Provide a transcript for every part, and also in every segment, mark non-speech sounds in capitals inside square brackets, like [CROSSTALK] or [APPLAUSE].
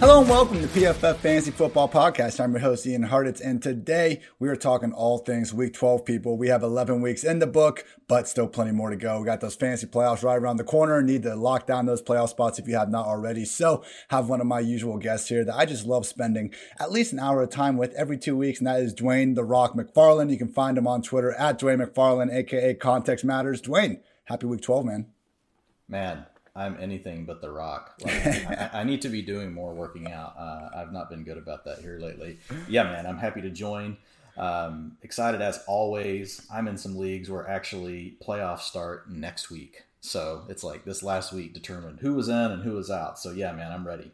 Hello and welcome to PFF Fantasy Football Podcast. I'm your host, Ian Hartitz, and today we are talking all things Week 12 people. We have 11 weeks in the book, but still plenty more to go. We got those fantasy playoffs right around the corner. Need to lock down those playoff spots if you have not already. So, have one of my usual guests here that I just love spending at least an hour of time with every two weeks, and that is Dwain The Rock McFarland. You can find him on Twitter at Dwain McFarland, aka Context Matters. Dwain, happy Week 12, man. Man, I'm anything but the rock. [LAUGHS] Like, I, I, need to be doing more working out. Uh, I've not been good about that here lately. Yeah, man, I'm happy to join. Um, excited as always. I'm in some leagues where actually playoffs start next week. So it's like this last week determined who was in and who was out. So yeah, man, I'm ready.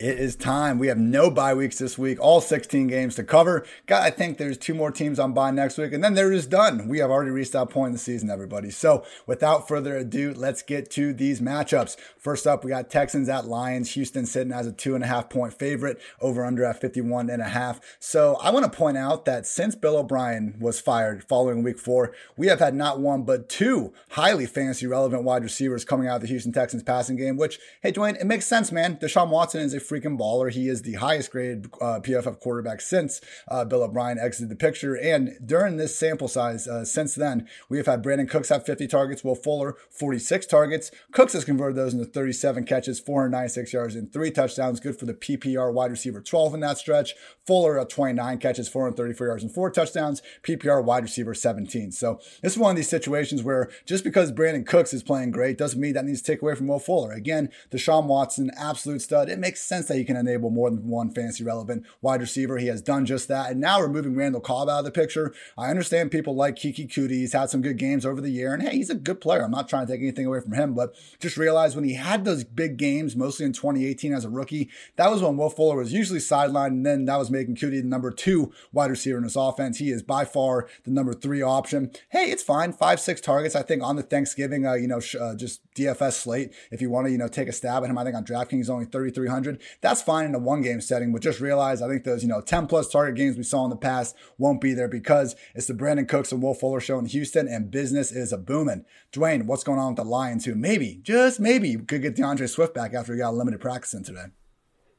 It is time. We have no bye weeks this week, all 16 games to cover. God, I think there's two more teams on bye next week, and then they're just done. We have already reached that point in the season, everybody. So without further ado, let's get to these matchups. First up, we got Texans at Lions. Houston sitting as a two and a half point favorite, over under at 51 and a half. So I want to point out that since Bill O'Brien was fired following week four, we have had not one, but two highly fantasy relevant wide receivers coming out of the Houston Texans passing game, which, hey, Dwain, it makes sense, man. Deshaun Watson is a freaking baller. He is the highest graded uh, PFF quarterback since uh, Bill O'Brien exited the picture. And during this sample size, uh, since then, we have had Brandin Cooks have 50 targets, Will Fuller 46 targets. Cooks has converted those into 37 catches, 496 yards, and three touchdowns. Good for the PPR wide receiver 12 in that stretch. Fuller at 29 catches, 434 yards, and four touchdowns. PPR wide receiver 17. So this is one of these situations where just because Brandin Cooks is playing great doesn't mean that needs to take away from Will Fuller. Again, Deshaun Watson, absolute stud. It makes sense that he can enable more than one fantasy relevant wide receiver. He has done just that. And now removing Randall Cobb out of the picture, I understand people like Keke Coutee. He's had some good games over the year. And hey, he's a good player. I'm not trying to take anything away from him, but just realize when he had those big games, mostly in 2018 as a rookie, that was when Will Fuller was usually sidelined. And then that was making Coutee the number two wide receiver in his offense. He is by far the number three option. Hey, it's fine. Five, six targets, I think, on the Thanksgiving, uh, you know, sh- uh, just DFS slate. If you want to, you know, take a stab at him, I think on DraftKings only 3,300. That's fine in a one game setting, but just realize I think those, you know, 10 plus target games we saw in the past won't be there because it's the Brandin Cooks and Will Fuller show in Houston and business is a booming. Dwain, what's going on with the Lions who maybe, just maybe, could get D'Andre Swift back after he got limited practice in today?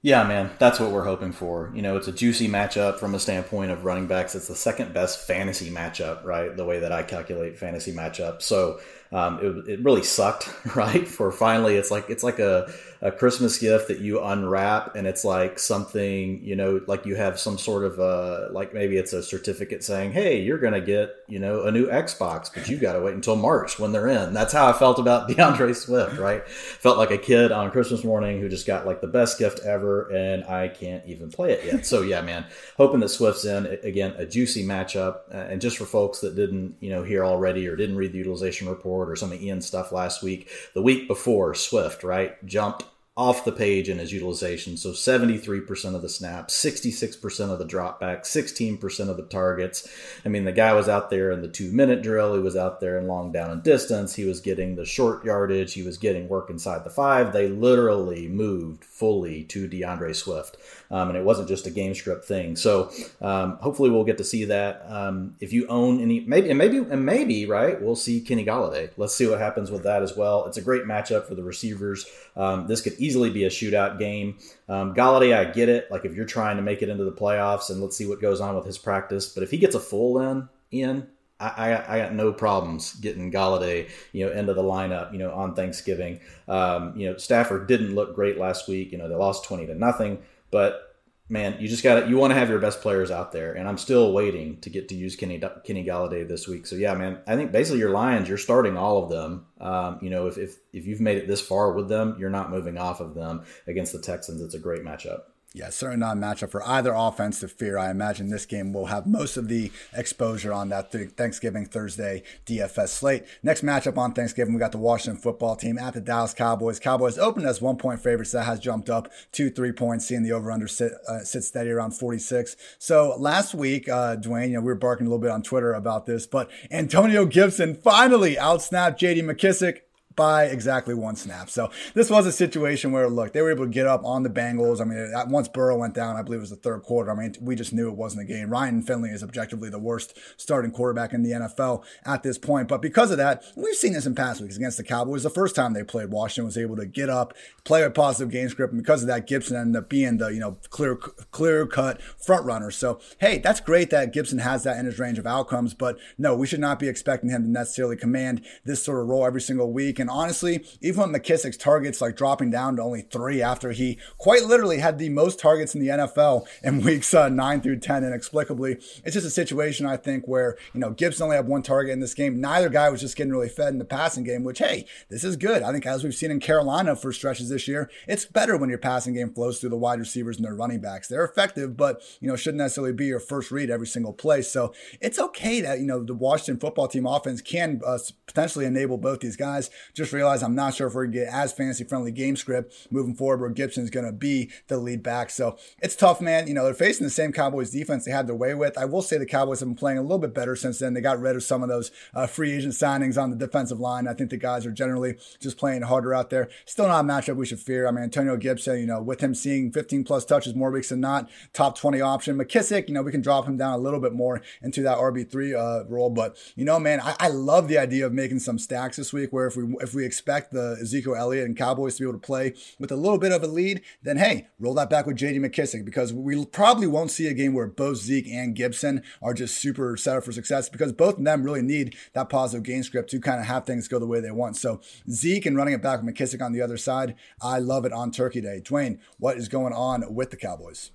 Yeah, man, that's what we're hoping for. You know, it's a juicy matchup from a standpoint of running backs. It's the second best fantasy matchup, right? The way that I calculate fantasy matchup. So um, it, it really sucked, [LAUGHS] right? For finally, it's like it's like a a Christmas gift that you unwrap and it's like something, you know, like you have some sort of uh like maybe it's a certificate saying, "Hey, you're to get, you know, a new Xbox, but you got to wait until March when they're in." That's how I felt about [LAUGHS] D'Andre Swift, right? Felt like a kid on Christmas morning who just got like the best gift ever and I can't even play it yet. So, yeah, man, hoping that Swift's in again a juicy matchup and just for folks that didn't, you know, hear already or didn't read the utilization report or some of Ian's stuff last week, the week before Swift, right? Jumped off the page in his utilization. So 73% of the snaps, 66% of the dropbacks, 16% of the targets. I mean, the guy was out there in the two minute drill. He was out there in long down and distance. He was getting the short yardage. He was getting work inside the five. They literally moved fully to D'Andre Swift. Um, and it wasn't just a game script thing. So um, hopefully we'll get to see that. Um, if you own any, maybe and maybe and maybe right, we'll see Kenny Golladay. Let's see what happens with that as well. It's a great matchup for the receivers. Um, this could easily be a shootout game. Um, Golladay, I get it. Like if you're trying to make it into the playoffs, and let's see what goes on with his practice. But if he gets a full in, in I, I, got no problems getting Golladay, you know, into the lineup, you know, on Thanksgiving. Um, you know, Stafford didn't look great last week. You know, they lost twenty to nothing. But man, you just got to you want to have your best players out there, and I'm still waiting to get to use Kenny Kenny Golladay this week. So yeah, man, I think basically your Lions, you're starting all of them. Um, you know, if, if if you've made it this far with them, you're not moving off of them against the Texans. It's a great matchup. Yeah, certainly not a matchup for either offense to fear. I imagine this game will have most of the exposure on that th- Thanksgiving Thursday DFS slate. Next matchup on Thanksgiving, we got the Washington football team at the Dallas Cowboys. Cowboys opened as one point favorites. That has jumped up to three points, seeing the over under sit, uh, sit steady around 46. So last week, uh, Dwain, you know, we were barking a little bit on Twitter about this, but Antonio Gibson finally outsnapped JD McKissic by exactly one snap. So this was a situation where, look, they were able to get up on the Bengals. I mean, once Burrow went down, I believe it was the third quarter. I mean, we just knew it wasn't a game. Ryan Finley is objectively the worst starting quarterback in the NFL at this point. But because of that, we've seen this in past weeks against the Cowboys. The first time they played, Washington was able to get up, play a positive game script, and because of that, Gibson ended up being the you know clear clear cut front runner. So hey, that's great that Gibson has that in his range of outcomes. But no, we should not be expecting him to necessarily command this sort of role every single week. And honestly, even with McKissic's targets like dropping down to only three after he quite literally had the most targets in the NFL in [LAUGHS] weeks uh, nine through 10 inexplicably, it's just a situation I think where, you know, Gibson only had one target in this game. Neither guy was just getting really fed in the passing game, which, hey, this is good. I think as we've seen in Carolina for stretches this year, it's better when your passing game flows through the wide receivers and their running backs. They're effective, but, you know, shouldn't necessarily be your first read every single play. So it's okay that, you know, the Washington football team offense can uh, potentially enable both these guys. Just realize I'm not sure if we're going to get as fantasy friendly game script moving forward where Gibson's going to be the lead back. So it's tough, man. You know, they're facing the same Cowboys defense they had their way with. I will say the Cowboys have been playing a little bit better since then. They got rid of some of those uh, free agent signings on the defensive line. I think the guys are generally just playing harder out there. Still not a matchup we should fear. I mean, Antonio Gibson, you know, with him seeing 15 plus touches more weeks than not, top 20 option. McKissic, you know, we can drop him down a little bit more into that RB3 uh, role. But, you know, man, I, I love the idea of making some stacks this week where if we if we expect the Ezekiel Elliott and Cowboys to be able to play with a little bit of a lead, then hey, roll that back with JD McKissic because we probably won't see a game where both Zeke and Gibson are just super set up for success because both of them really need that positive game script to kind of have things go the way they want. So Zeke and running it back with McKissic on the other side, I love it on Turkey Day. Dwain, what is going on with the Cowboys?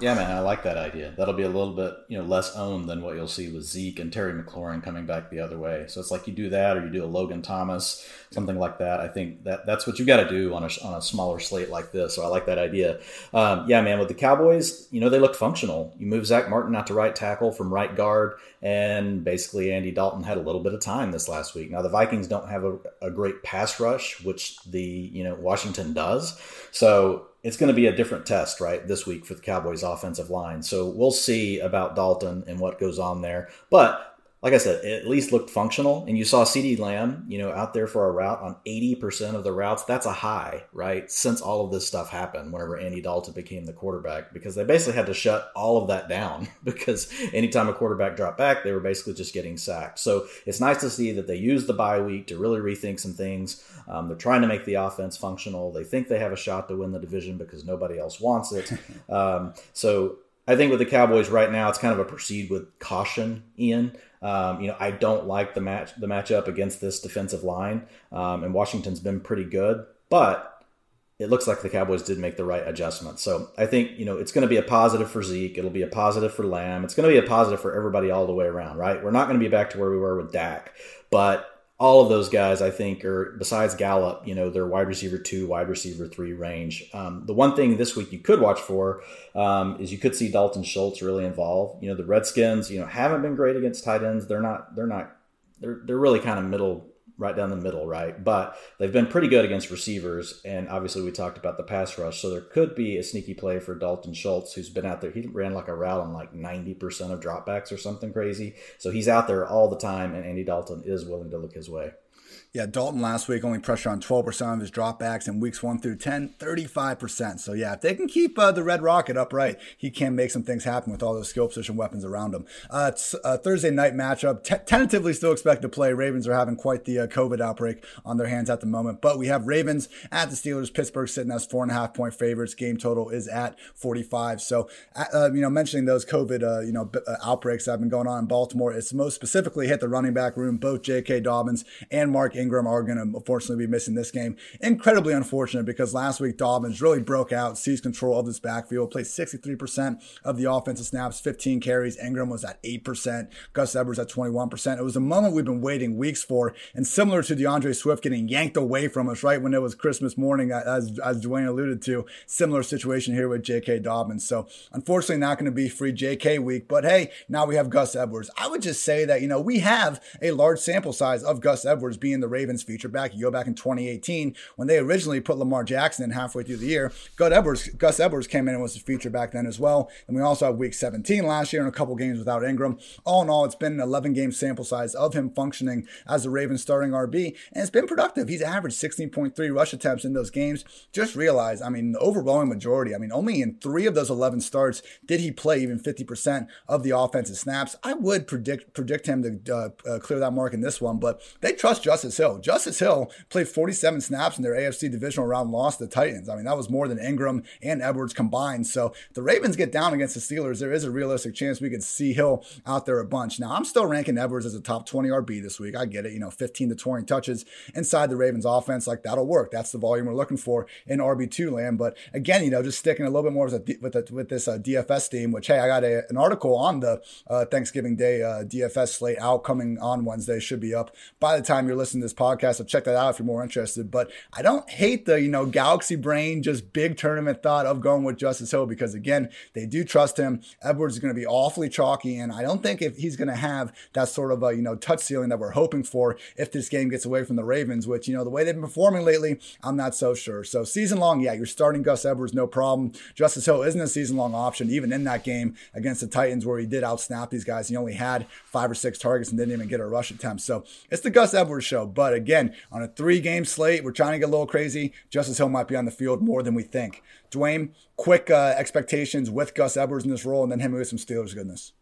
Yeah, man, I like that idea. That'll be a little bit, you know, less owned than what you'll see with Zeke and Terry McLaurin coming back the other way. So it's like you do that, or you do a Logan Thomas, something like that. I think that that's what you got to do on a on a smaller slate like this. So I like that idea. Um, yeah, man, with the Cowboys, you know, they look functional. You move Zack Martin out to right tackle from right guard, and basically Andy Dalton had a little bit of time this last week. Now the Vikings don't have a, a great pass rush, which the you know Washington does. So it's going to be a different test, right, this week for the Cowboys offensive line. So we'll see about Dalton and what goes on there. But like I said, it at least looked functional. And you saw CeeDee Lamb, you know, out there for a route on 80% of the routes. That's a high, right? Since all of this stuff happened, whenever Andy Dalton became the quarterback, because they basically had to shut all of that down [LAUGHS] because anytime a quarterback dropped back, they were basically just getting sacked. So it's nice to see that they used the bye week to really rethink some things. Um, they're trying to make the offense functional. They think they have a shot to win the division because nobody else wants it. [LAUGHS] Um, so I think with the Cowboys right now, it's kind of a proceed with caution, Ian. Um, you know, I don't like the match the matchup against this defensive line, um, and Washington's been pretty good, but it looks like the Cowboys did make the right adjustment. So I think you know it's going to be a positive for Zeke. It'll be a positive for Lamb. It's going to be a positive for everybody all the way around, right? We're not going to be back to where we were with Dak, but all of those guys, I think, are besides Gallup, you know, they're wide receiver two, wide receiver three range. Um, the one thing this week you could watch for um, is you could see Dalton Schultz really involved. You know, the Redskins, you know, haven't been great against tight ends. They're not. They're not. They're they're really kind of middle right down the middle, right? But they've been pretty good against receivers, and obviously we talked about the pass rush, so there could be a sneaky play for Dalton Schultz, who's been out there. He ran like a route on like ninety percent of dropbacks or something crazy, so he's out there all the time, and Andy Dalton is willing to look his way. Yeah, Dalton last week only pressure on 12% of his dropbacks in weeks 1 through 10, 35%. So, yeah, if they can keep uh, the Red Rocket upright, he can make some things happen with all those skill position weapons around him. Uh, it's a Thursday night matchup. T- tentatively still expect to play. Ravens are having quite the uh, COVID outbreak on their hands at the moment. But we have Ravens at the Steelers. Pittsburgh sitting as four and a half point favorites. Game total is at 45. So, uh, you know, mentioning those COVID, uh, you know, b- uh, outbreaks that have been going on in Baltimore, it's most specifically hit the running back room. Both J.K. Dobbins and Mark Ingram are going to unfortunately be missing this game. Incredibly unfortunate because last week Dobbins really broke out, seized control of this backfield, played 63% of the offensive snaps, 15 carries. Ingram was at 8%, Gus Edwards at 21%. It was a moment we've been waiting weeks for, and similar to D'Andre Swift getting yanked away from us right when it was Christmas morning, as, as Dwain alluded to. Similar situation here with J.K. Dobbins. So unfortunately, not going to be free J.K. week, but hey, now we have Gus Edwards. I would just say that, you know, we have a large sample size of Gus Edwards being the Ravens feature back. You go back in 2018 when they originally put Lamar Jackson in halfway through the year. Gus Edwards, Gus Edwards came in and was the feature back then as well. And we also have week 17 last year and a couple games without Ingram. All in all, it's been an 11 game sample size of him functioning as the Ravens starting RB, and it's been productive. He's averaged 16.3 rush attempts in those games. Just realize, I mean, the overwhelming majority, I mean, only in three of those 11 starts did he play even 50% of the offensive snaps. I would predict predict him to uh, uh, clear that mark in this one, but they trust Justice Hill. Justice Hill played 47 snaps in their AFC divisional round loss to the Titans. I mean, that was more than Ingram and Edwards combined. So the Ravens get down against the Steelers. There is a realistic chance we could see Hill out there a bunch. Now, I'm still ranking Edwards as a top 20 RB this week. I get it. You know, 15 to 20 touches inside the Ravens offense. Like that'll work. That's the volume we're looking for in RB2 land. But again, you know, just sticking a little bit more with, a, with, a, with this uh, DFS theme, which, hey, I got a, an article on the uh, Thanksgiving Day uh, DFS slate out coming on Wednesday. Should be up by the time you're listening to this podcast. So check that out if you're more interested. But I don't hate the, you know, galaxy brain, just big tournament thought of going with Justice Hill because, again, they do trust him. Edwards is going to be awfully chalky. And I don't think if he's going to have that sort of a, you know, touch ceiling that we're hoping for if this game gets away from the Ravens, which, you know, the way they've been performing lately, I'm not so sure. So season long, yeah, you're starting Gus Edwards, no problem. Justice Hill isn't a season long option, even in that game against the Titans where he did outsnap these guys. He only had five or six targets and didn't even get a rush attempt. So it's the Gus Edwards show. But again, on a three game slate, we're trying to get a little crazy. Justice Hill might be on the field more than we think. Dwain, quick uh, expectations with Gus Edwards in this role and then him with some Steelers goodness.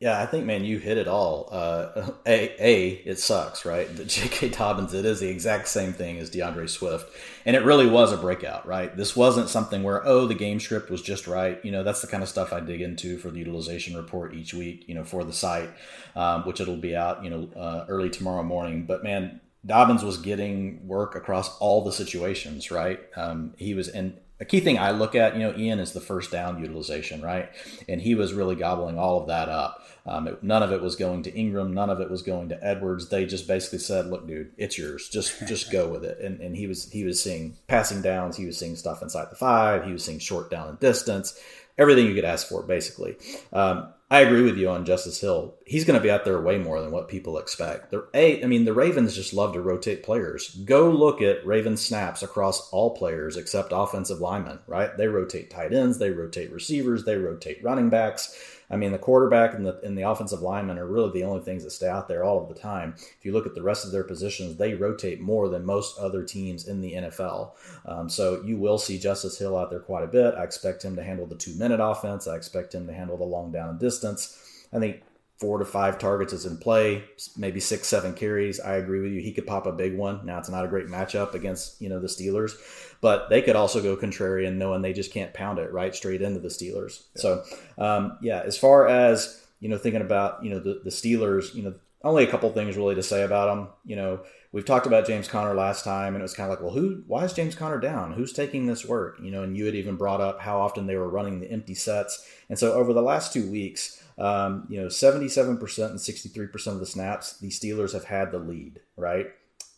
Yeah, I think, man, you hit it all. Uh, [LAUGHS] a, a, it sucks, right? The J.K. Dobbins, it is the exact same thing as D'Andre Swift. And it really was a breakout, right? This wasn't something where, oh, the game script was just right. You know, that's the kind of stuff I dig into for the utilization report each week, you know, for the site, um, which it'll be out, you know, uh, early tomorrow morning. But man, Dobbins was getting work across all the situations, right? Um, he was in a key thing I look at, you know, Ian is the first down utilization, right? And he was really gobbling all of that up. Um, it, none of it was going to Ingram. None of it was going to Edwards. They just basically said, "Look, dude, it's yours. Just just go with it." And and he was he was seeing passing downs. He was seeing stuff inside the five. He was seeing short down and distance. Everything you could ask for, basically. Um, I agree with you on Justice Hill. He's going to be out there way more than what people expect. The a, I mean, the Ravens just love to rotate players. Go look at Ravens snaps across all players except offensive linemen. Right? They rotate tight ends, they rotate receivers, they rotate running backs. I mean, the quarterback and the and the offensive lineman are really the only things that stay out there all of the time. If you look at the rest of their positions, they rotate more than most other teams in the NFL. Um, so you will see Justice Hill out there quite a bit. I expect him to handle the two minute offense. I expect him to handle the long down distance. I think four to five targets is in play, maybe six, seven carries. I agree with you. He could pop a big one. Now it's not a great matchup against you know the Steelers, but they could also go contrarian, knowing they just can't pound it right straight into the Steelers. Yeah. So um, yeah, as far as you know, thinking about you know the, the Steelers, you know, only a couple things really to say about them. You know, we've talked about James Conner last time, and it was kind of like, well, who? Why is James Conner down? Who's taking this work? You know, and you had even brought up how often they were running the empty sets, and so over the last two weeks um, you know, 77% and 63% of the snaps, the Steelers have had the lead, right?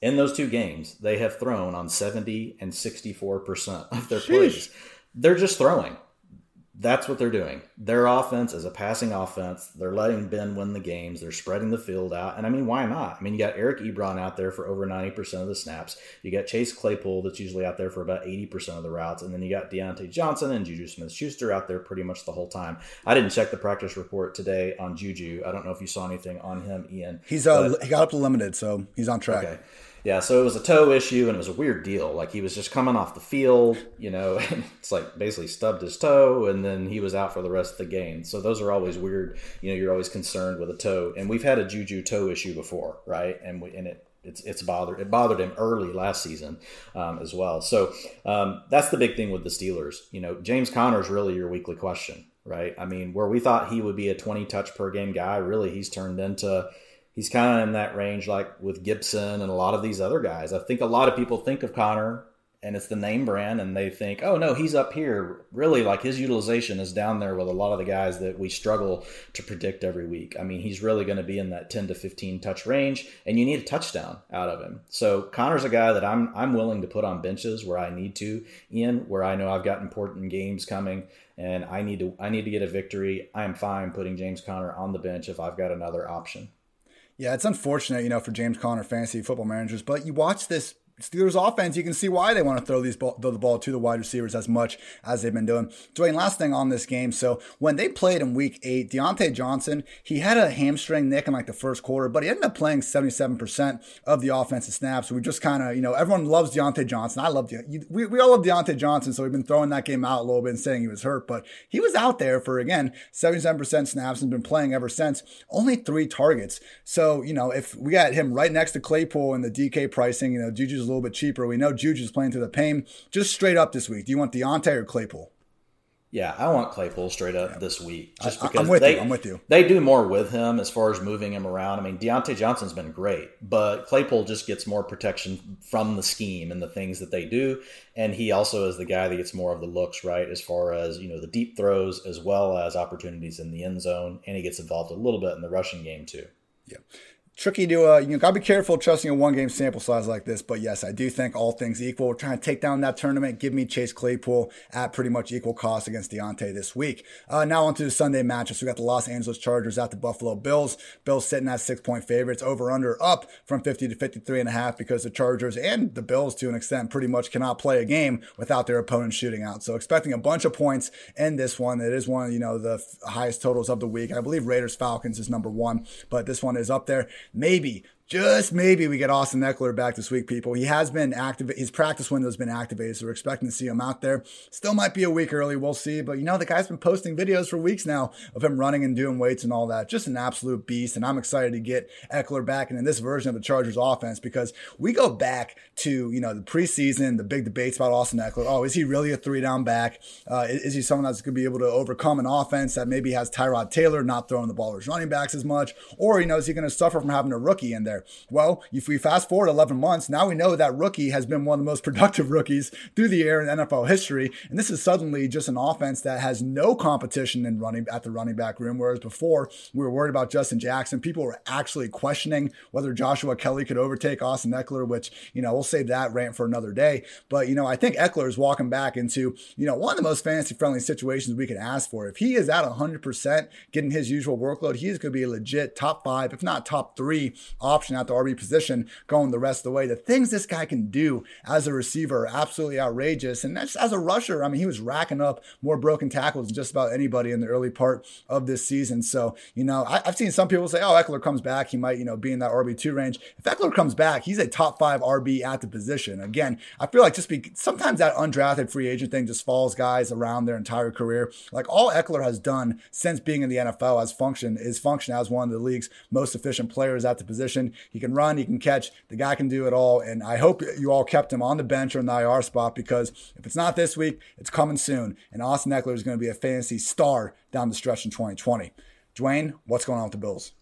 In those two games, they have thrown on 70 and 64% of their Sheesh. plays. They're just throwing that's what they're doing. Their offense is a passing offense. They're letting Ben win the games. They're spreading the field out. And I mean, why not? I mean, you got Eric Ebron out there for over 90% of the snaps. You got Chase Claypool that's usually out there for about 80% of the routes. And then you got Diontae Johnson and Juju Smith Schuster out there pretty much the whole time. I didn't check the practice report today on Juju. I don't know if you saw anything on him, Ian. He's uh, he got up to limited, so he's on track. Okay. Yeah, so it was a toe issue and it was a weird deal. Like he was just coming off the field, you know, [LAUGHS] it's like basically stubbed his toe and then he was out for the rest of the game. So those are always weird. You know, you're always concerned with a toe. And we've had a Juju toe issue before, right? And we, and it it's it's bothered it bothered him early last season um, as well. So um, that's the big thing with the Steelers. You know, James Conner is really your weekly question, right? I mean, where we thought he would be a 20 touch per game guy, really he's turned into he's kind of in that range like with Gibson and a lot of these other guys. I think a lot of people think of Conner and it's the name brand and they think, oh no, he's up here. Really, like his utilization is down there with a lot of the guys that we struggle to predict every week. I mean, he's really going to be in that 10 to 15 touch range and you need a touchdown out of him. So Conner's a guy that I'm I'm willing to put on benches where I need to, Ian, where I know I've got important games coming and I need to I need to get a victory. I am fine putting James Conner on the bench if I've got another option. Yeah, it's unfortunate, you know, for James Conner fantasy football managers, but you watch this Steelers offense, you can see why they want to throw these ball, throw the ball to the wide receivers as much as they've been doing. Dwain, last thing on this game. So when they played in week eight, Diontae Johnson, he had a hamstring nick in like the first quarter, but he ended up playing 77% of the offensive snaps. So we just kind of, you know, everyone loves Diontae Johnson. I love De- we, we all love Diontae Johnson. So we've been throwing that game out a little bit and saying he was hurt, but he was out there for, again, 77% snaps and been playing ever since. Only three targets. So, you know, if we got him right next to Claypool and the DK pricing, you know, Juju's little bit cheaper. We know Juju's playing through the pain. Just straight up this week, do you want Diontae or Claypool? Yeah, I want Claypool straight up yeah. this week. Just because I'm with they, you. I'm with you. They do more with him as far as moving him around. I mean, Diontae Johnson's been great, but Claypool just gets more protection from the scheme and the things that they do. And he also is the guy that gets more of the looks, right, as far as, you know, the deep throws as well as opportunities in the end zone. And he gets involved a little bit in the rushing game too. Yeah tricky to uh, you know gotta be careful trusting a one game sample size like this but yes i do think all things equal we're trying to take down that tournament give me chase claypool at pretty much equal cost against Diontae this week. Uh, now on to the sunday matchups. We got the los angeles chargers at the buffalo bills. Bills sitting at six point favorites over under up from 50 to 53 and a half because the chargers and the bills to an extent pretty much cannot play a game without their opponent shooting out. So expecting a bunch of points in this one. It is one of you know the highest totals of the week. I believe raiders falcons is number one but this one is up there maybe just maybe we get Austin Ekeler back this week, people. He has been active. His practice window has been activated, so we're expecting to see him out there. Still might be a week early. We'll see. But you know, the guy's been posting videos for weeks now of him running and doing weights and all that. Just an absolute beast. And I'm excited to get Ekeler back and in this version of the Chargers offense because we go back to, you know, the preseason, the big debates about Austin Ekeler. Oh, is he really a three down back? Uh, is he someone that's going to be able to overcome an offense that maybe has Tyrod Taylor not throwing the ball as running backs as much? Or, you know, is he going to suffer from having a rookie in there? Well, if we fast forward 11 months, now we know that rookie has been one of the most [LAUGHS] productive rookies through the air in NFL history. And this is suddenly just an offense that has no competition in running at the running back room. Whereas before we were worried about Justin Jackson, people were actually questioning whether Joshua Kelley could overtake Austin Ekeler, which, you know, we'll save that rant for another day. But, you know, I think Ekeler is walking back into, you know, one of the most fantasy friendly situations we can ask for. If he is at 100% getting his usual workload, he is going to be a legit top five, if not top three option at the RB position going the rest of the way. The things this guy can do as a receiver are absolutely outrageous. And that's as a rusher, I mean, he was racking up more broken tackles than just about anybody in the early part of this season. So, you know, I, have seen some people say, oh, Ekeler comes back. He might, you know, be in that RB2 range. If Ekeler comes back, he's a top five RB at the position. Again, I feel like just be sometimes that undrafted free agent thing just falls guys around their entire career. Like all Ekeler has done since being in the NFL has function is function as one of the league's most efficient players at the position. He can run, he can catch. The guy can do it all. And I hope you all kept him on the bench or in the IR spot because if it's not this week, it's coming soon. And Austin Ekeler is going to be a fantasy star down the stretch in 2020. Dwain, what's going on with the Bills?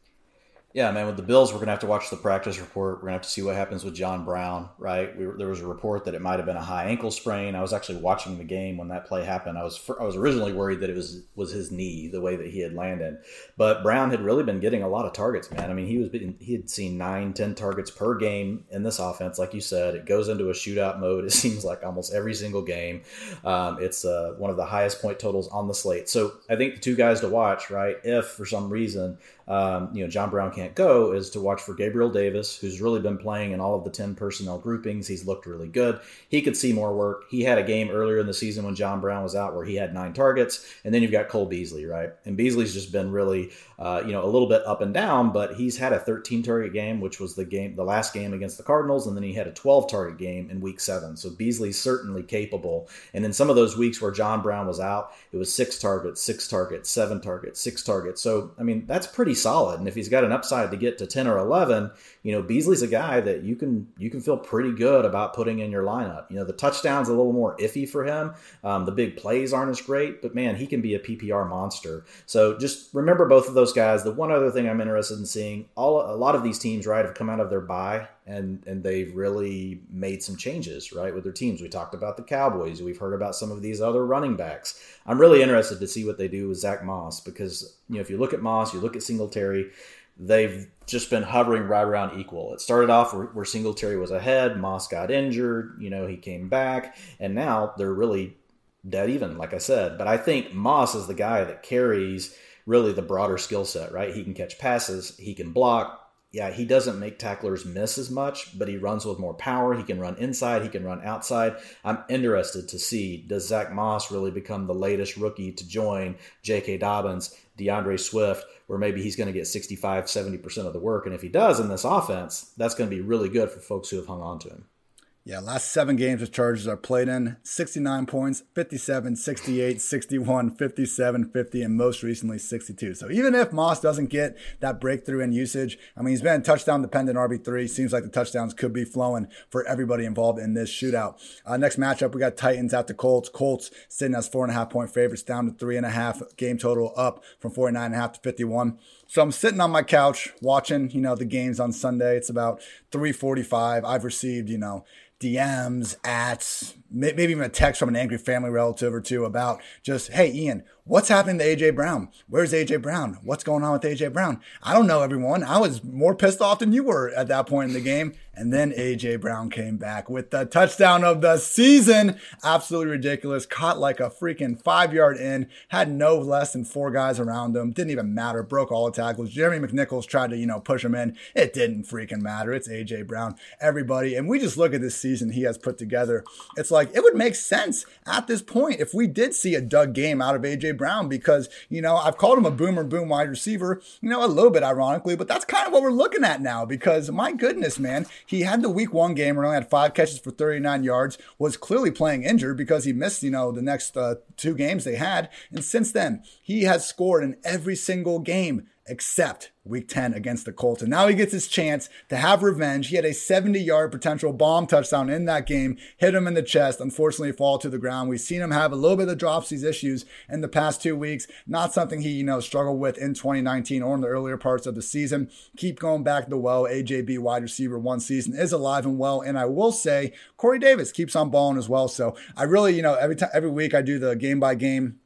Yeah, man. With the Bills, we're gonna have to watch the practice report. We're gonna have to see what happens with John Brown. Right? We, there was a report that it might have been a high ankle sprain. I was actually watching the game when that play happened. I was I was originally worried that it was was his knee, the way that he had landed. But Brown had really been getting a lot of targets, man. I mean, he was he had seen nine, ten targets per game in this offense. Like you said, it goes into a shootout mode. [LAUGHS] It seems like almost every single game. Um, it's uh, one of the highest point totals on the slate. So I think the two guys to watch, right? If for some reason um, you know, John Brown can't go is to watch for Gabriel Davis, who's really been playing in all of the 10 personnel groupings. He's looked really good. He could see more work. He had a game earlier in the season when John Brown was out where he had nine targets. And then you've got Cole Beasley, right? And Beasley's just been really, uh, you know, a little bit up and down, but he's had a 13 target game, which was the game, the last game against the Cardinals. And then he had a 12 target game in week seven. So Beasley's certainly capable. And in some of those weeks where John Brown was out, it was six targets, six targets, seven targets, six targets. So, I mean, that's pretty solid. And if he's got an upside to get to 10 or 11, you know, Beasley's a guy that you can you can feel pretty good about putting in your lineup. You know, the touchdown's a little more iffy for him. Um, the big plays aren't as great, but man, he can be a PPR monster. So just remember both of those guys. The one other thing I'm interested in seeing, all a lot of these teams, right, have come out of their bye and and they've really made some changes right with their teams we talked about the cowboys we've heard about some of these other running backs i'm really interested to see what they do with zach moss because you know if you look at moss you look at singletary they've just been hovering right around equal it started off where, where singletary was ahead moss got injured you know he came back and now they're really dead even like i said but i think moss is the guy that carries really the broader skill set right he can catch passes he can block yeah, he doesn't make tacklers miss as much, but he runs with more power. He can run inside, he can run outside. I'm interested to see does Zach Moss really become the latest rookie to join J.K. Dobbins, D'Andre Swift, where maybe he's going to get 65, 70% of the work. And if he does in this offense, that's going to be really good for folks who have hung on to him. Yeah, last seven games the Chargers are played in 69 points, 57, 68, 61, 57, 50, and most recently 62. So even if Moss doesn't get that breakthrough in usage, I mean, he's been touchdown dependent RB3. Seems like the touchdowns could be flowing for everybody involved in this shootout. Uh, next matchup, we got Titans at the Colts. Colts sitting as four and a half point favorites down to three and a half game total up from 49 and a half to 51. So I'm sitting on my couch watching, you know, the games on Sunday. It's about 345. I've received, you know, DMs, ats, maybe even a text from an angry family relative or two about just, hey, Ian, what's happening to AJ Brown? Where's AJ Brown? What's going on with AJ Brown? I don't know, everyone. I was more pissed off than you were at that point in the game. And then AJ Brown came back with the touchdown of the season. Absolutely ridiculous. Caught like a freaking five yard in, had no less than four guys around him. Didn't even matter. Broke all the tackles. Jeremy McNichols tried to, you know, push him in. It didn't freaking matter. It's AJ Brown. Everybody. And we just look at this season he has put together. It's like it would make sense at this point if we did see a dug game out of AJ Brown because, you know, I've called him a boomer boom wide receiver, you know, a little bit ironically, but that's kind of what we're looking at now because my goodness, man, he had the week one game where he only had five catches for 39 yards, was clearly playing injured because he missed, you know, the next uh, two games they had. And since then, he has scored in every single game except week 10 against the Colts. And now he gets his chance to have revenge. He had a 70 yard potential bomb touchdown in that game, hit him in the chest, unfortunately fall to the ground. We've seen him have a little bit of drops, these issues in the past two weeks. Not something he, you know, struggled with in 2019 or in the earlier parts of the season. Keep going back to the well. AJB wide receiver one season is alive and well. And I will say Corey Davis keeps on balling as well. So I really, you know, every time, every week I do the game by game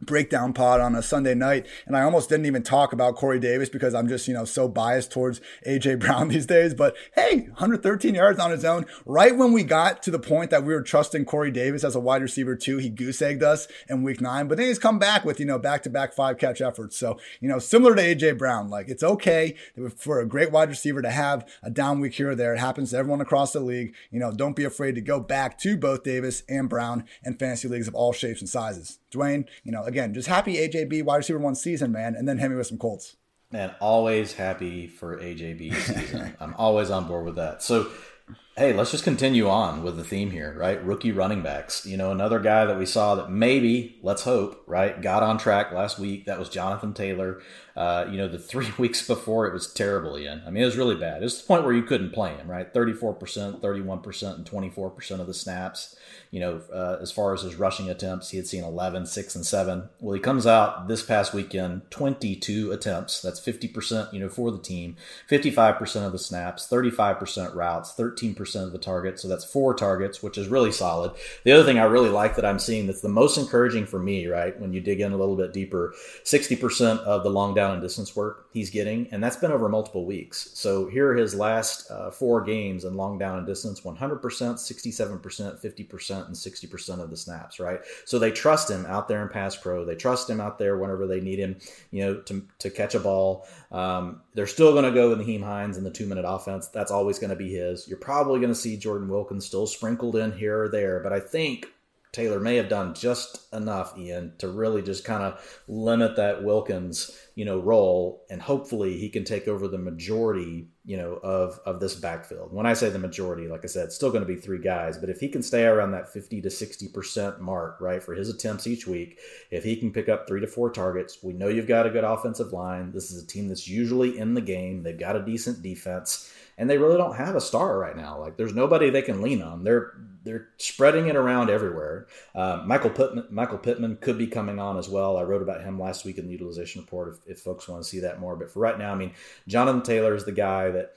breakdown pod on a Sunday night. And I almost didn't even talk about Corey Davis because I'm just, you know, so biased towards AJ [LAUGHS] Brown these days. But hey, 113 yards on his own. Right when we got to the point that we were trusting Corey Davis as a wide receiver too, he goose egged us in week nine. But then he's come back with, you know, back to back five catch efforts. So, you know, similar to AJ Brown, like it's okay for a great wide receiver to have a down week here or there. It happens to everyone across the league. You know, don't be afraid to go back to both Davis and Brown and fantasy leagues of all shapes and sizes. Dwain, you know, again, just happy AJB wide receiver one season, man, and then hit me with some Colts. And always happy for AJB season. [LAUGHS] I'm always on board with that. So, hey, let's just continue on with the theme here, right? Rookie running backs. You know, another guy that we saw that maybe, let's hope, right, got on track last week. That was Jonathan Taylor. Uh, you know, the [LAUGHS] three weeks before it was terrible, Ian. I mean, it was really bad. It was the point where you couldn't play him, right? 34%, 31%, and 24% of the snaps. You know, uh, as far as his rushing attempts, he had seen 11, 6, and 7. Well, he comes out this past weekend, 22 attempts. That's 50%, you know, for the team. 55% of the snaps, 35% routes, 13% of the targets. So that's four targets, which is really solid. The other thing I really like that I'm seeing that's the most encouraging for me, right, when you dig in a little bit deeper, 60% of the long down and distance work he's getting, and that's been over multiple weeks. So here are his last uh, four games in long down and distance 100%, 67%, 50% and 60% of the snaps, right? So they trust him out there in pass pro. They trust him out there whenever they need him, you know, to, to catch a ball. Um, they're still going to go with Nyheim Hines in the two minute offense. That's always going to be his. You're probably going to see Jordan Wilkins still sprinkled in here or there, but I think Taylor may have done just enough, Ian, to really just kind of limit that Wilkins, you know, role, and hopefully he can take over the majority, you know, of of this backfield. When I say the majority, like I said, still going to be three guys, but if he can stay around that fifty to sixty percent mark, right, for his attempts each week, if he can pick up three to four targets, we know you've got a good offensive line. This is a team that's usually in the game. They've got a decent defense and they really don't have a star right now. Like there's nobody they can lean on. They're they're spreading it around everywhere. Uh, Michael Pittman, Michael Pittman could be coming on as well. I wrote about him last week in the utilization report. If, if folks want to see that more, but for right now, I mean, Jonathan Taylor is the guy that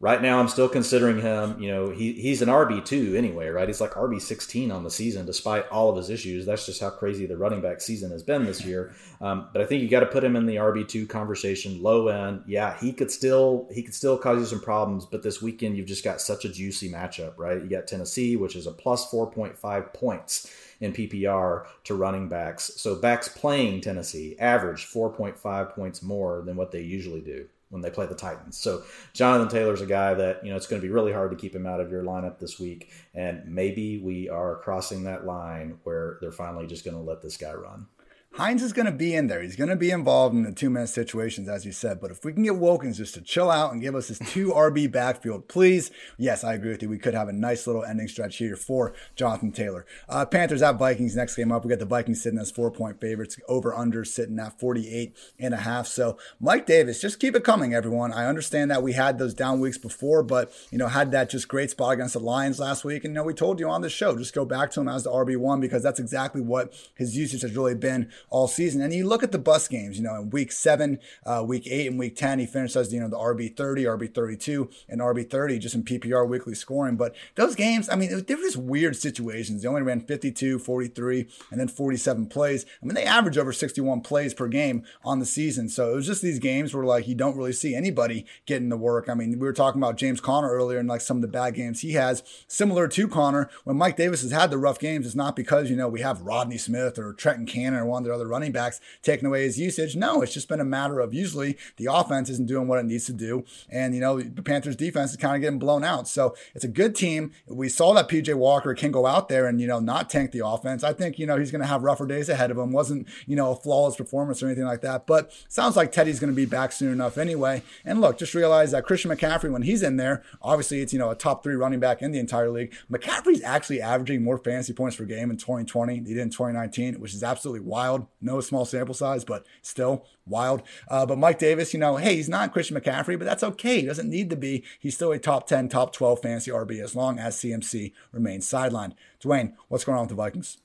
right now I'm still considering him. You know, he he's an RB two anyway, right? He's like RB sixteen on the season, despite all of his issues. That's just how crazy the running back season has been this year. Um, but I think you got to put him in the RB two conversation, low end. Yeah, he could still he could still cause you some problems. But this weekend you've just got such a juicy matchup, right? You got Tennessee, which is a plus four point five points in PPR to running backs. So backs playing Tennessee average 4.5 points more than what they usually do. When they play the Titans. So Jonathan Taylor's a guy that you know it's going to be really hard to keep him out of your lineup this week, and maybe we are crossing that line where they're finally just going to let this guy run. Hines is going to be in there. He's going to be involved in the two man situations, as you said. But if we can get Wilkins just to chill out and give us his two RB backfield, please. Yes, I agree with you. We could have a nice little ending stretch here for Jonathan Taylor. Uh, Panthers at Vikings next game up. We got the Vikings sitting as four point favorites, over under sitting at 48 and a half. So Mike Davis, just keep it coming, everyone. I understand that we had those down weeks before, but you know, had that just great spot against the Lions last week. And you know, we told you on the show, just go back to him as the RB1 because that's exactly what his usage has really been all season. And you look at the bus games, you know, in week seven, uh, week eight, and week 10, he finished as, you know, the RB 30, RB 32, and RB 30 just in PPR weekly scoring. But those games, I mean, they were just weird situations. They only ran 52, 43, and then 47 plays. I mean, they average over 61 plays per game on the season. So it was just these games where, like, you don't really see anybody getting the work. I mean, we were talking about James Conner earlier and, like, some of the bad games he has. Similar to Conner, when Mike Davis has had the rough games, it's not because, you know, we have Rodney Smith or Trenton Cannon or one of the other running backs taking away his usage. No, it's just been a matter of usually the offense isn't doing what it needs to do. And, you know, the Panthers defense is kind of getting blown out. So it's a good team. We saw that PJ Walker can go out there and, you know, not tank the offense. I think, you know, he's going to have rougher days ahead of him. Wasn't, you know, a flawless performance or anything like that. But sounds like Teddy's going to be back soon enough anyway. And look, just realize that Christian McCaffrey, when he's in there, obviously it's, you know, a top three running back in the entire league. McCaffrey's actually averaging more fantasy points per game in 2020 than he did in 2019, which is absolutely wild. No small sample size, but still wild. Uh, but Mike Davis, you know, hey, he's not Christian McCaffrey, but that's okay. He doesn't need to be. He's still a top 10, top 12 fantasy RB as long as CMC remains sidelined. Dwain, what's going on with the Vikings?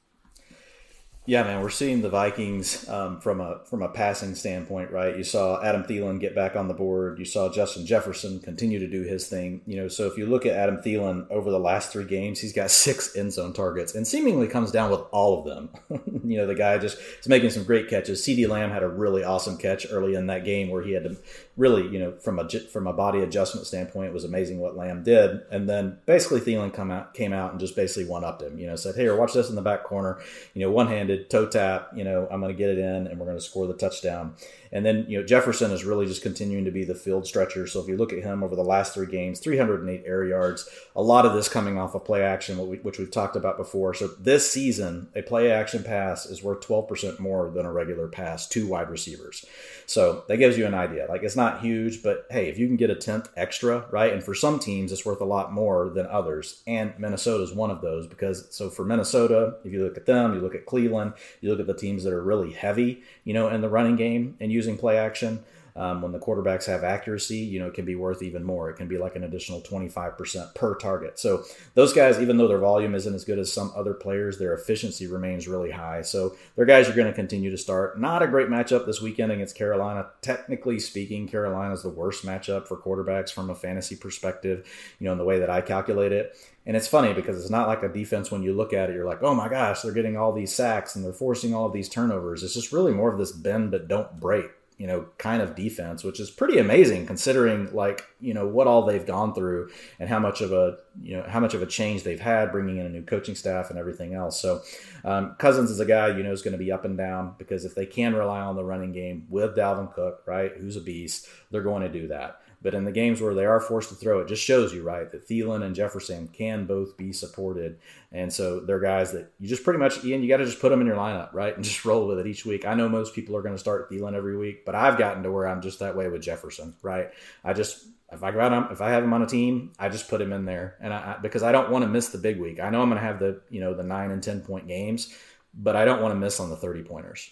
Yeah, man, we're seeing the Vikings um, from a from a passing standpoint, right? You saw Adam Thielen get back on the board. You saw Justin Jefferson continue to do his thing. You know, so if you look at Adam Thielen over the last three games, he's got six end zone targets and seemingly comes down with all of them. [LAUGHS] you know, the guy just is making some great catches. CeeDee Lamb had a really awesome catch early in that game where he had to really, you know, from a from a body adjustment standpoint, it was amazing what Lamb did. And then basically Thielen come out came out and just basically one upped him. You know, said, "Hey, watch this in the back corner." You know, one handed toe tap, you know, I'm going to get it in and we're going to score the touchdown. And then, you know, Jefferson is really just continuing to be the field stretcher. So if you look at him over the last three games, 308 air yards, a lot of this coming off of play action, which we've talked about before. So this season, a play action pass is worth 12% more than a regular pass to wide receivers. So that gives you an idea. Like it's not huge, but hey, if you can get a tenth extra, right? And for some teams, it's worth a lot more than others. And Minnesota is one of those because so for Minnesota, if you look at them, you look at Cleveland, you look at the teams that are really heavy, you know, in the running game and using play action. Um, when the quarterbacks have accuracy, you know, it can be worth even more. It can be like an additional 25% per target. So those guys, even though their volume isn't as good as some other players, their efficiency remains really high. So they're guys you're going to continue to start. Not a great matchup this weekend against Carolina. Technically speaking, Carolina is the worst matchup for quarterbacks from a fantasy perspective, you know, in the way that I calculate it. And it's funny because it's not like a defense when you look at it, you're like, oh my gosh, they're getting all these sacks and they're forcing all these turnovers. It's just really more of this bend but don't break you know, kind of defense, which is pretty amazing considering like, you know, what all they've gone through and how much of a, you know, how much of a change they've had bringing in a new coaching staff and everything else. So um, Cousins is a guy, you know, is going to be up and down because if they can rely on the running game with Dalvin Cook, right, who's a beast, they're going to do that. But in the games where they are forced to throw, it just shows you, right, that Thielen and Jefferson can both be supported. And so they're guys that you just pretty much, Ian, you got to just put them in your lineup, right, and [LAUGHS] just roll with it each week. I know most people are going to start Thielen every week, but I've gotten to where I'm just that way with Jefferson, right? I just, if I got him, if I have him on a team, I just put him in there, and I, because I don't want to miss the big week. I know I'm going to have the, you know, the nine and ten point games, but I don't want to miss on the thirty pointers.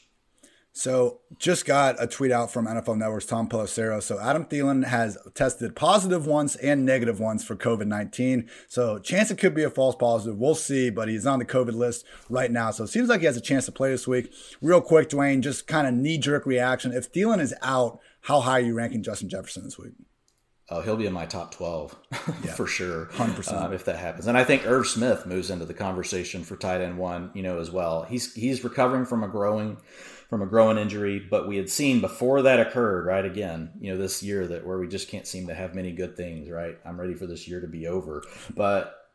So just got a tweet out from NFL Network's Tom Pelissero. So Adam Thielen has tested positive once and negative once for COVID-19. So chance it could be a false positive. We'll see, but he's on the COVID list right now. So it seems like he has a chance to play this week. Real quick, Dwain, just kind of knee-jerk reaction. If Thielen is out, how high are you ranking Justin Jefferson this week? Oh, he'll be in my top 12 [LAUGHS] yeah, for sure. 100%. Um, if that happens. And I think Irv Smith moves into the conversation for tight end one, you know, as well. He's, he's recovering from a growing from a growing injury, but we had seen before that occurred, right? Again, you know, this year that where we just can't seem to have many good things, right? I'm ready for this year to be over. But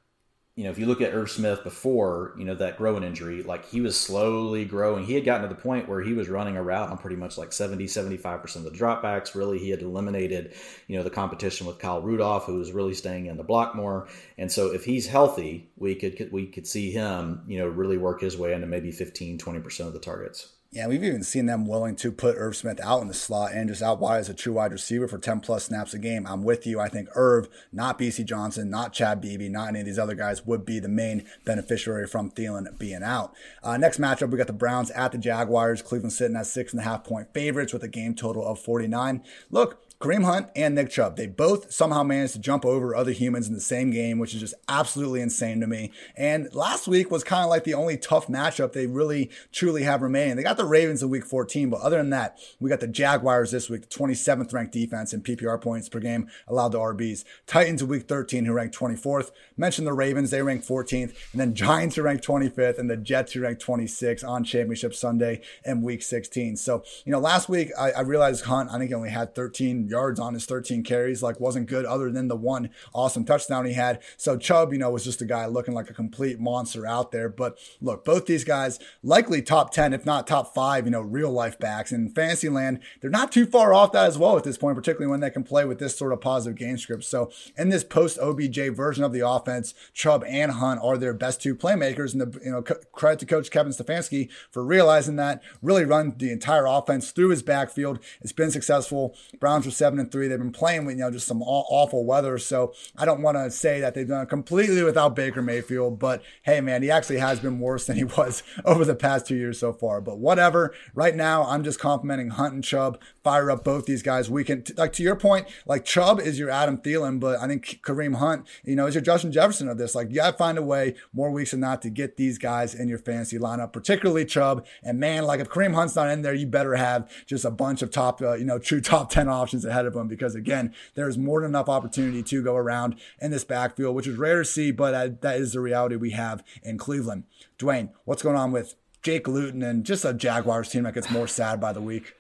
you know, if you look at Irv Smith before, you know, that growing injury, like he was slowly growing. He had gotten to the point where he was running a route on pretty much like 70, 75% of the dropbacks. Really, he had eliminated, you know, the competition with Kyle Rudolph, who was really staying in the block more. And so if he's healthy, we could, we could see him, you know, really work his way into maybe 15, 20% of the targets. Yeah, we've even seen them willing to put Irv Smith out in the slot and just out wide as a true wide receiver for 10 plus snaps a game. I'm with you. I think Irv, not Bisi Johnson, not Chad Beebe, not any of these other guys would be the main beneficiary from Thielen being out. Uh, next matchup, we got the Browns at the Jaguars. Cleveland sitting at six and a half point favorites with a game total of 49. Look, Kareem Hunt and Nick Chubb, they both somehow managed to jump over other humans in the same game, which is just absolutely insane to me. And last week was kind of like the only tough matchup they really truly have remaining. They got the Ravens in week 14, but other than that, we got the Jaguars this week, the 27th ranked defense in PPR points per game allowed to RBs. Titans in week 13, who ranked 24th. Mentioned the Ravens, they ranked 14th. And then Giants, who ranked 25th, and the Jets, who ranked 26th on Championship Sunday in week 16. So, you know, last week I, I realized Hunt, I think he only had 13 yards on his 13 carries, like wasn't good other than the one awesome touchdown he had. So Chubb, you know, was just a guy looking like a complete monster out there. But look, both these guys likely top 10, if not top five, you know, real life backs in fantasy land. They're not too far off that as well at this point, particularly when they can play with this sort of positive game script. So in this post OBJ version of the offense, Chubb and Hunt are their best two playmakers. And the, you know, credit to coach Kevin Stefanski for realizing that, really run the entire offense through his backfield. It's been successful. Browns seven and three. They've been playing with, you know, just some awful weather. So I don't want to say that they've done it completely without Baker Mayfield, but hey, man, he actually has been worse than he [LAUGHS] was over the past two years so far. But whatever. Right now, I'm just complimenting Hunt and Chubb. Fire up both these guys. We can, like, to your point, like, Chubb is your Adam Thielen, but I think Kareem Hunt, you know, is your Justin Jefferson of this. Like, you got to find a way more weeks than not to get these guys in your fantasy lineup, particularly Chubb. And man, like, if Kareem Hunt's not in there, you better have just a bunch of top, uh, you know, true [LAUGHS] top 10 options ahead of him because again, there's more than enough opportunity to go around in this backfield, which is rare to see, but that is the reality we have in Cleveland. Dwain, what's going on with Jake Luton and just a Jaguars team that gets more sad by the week?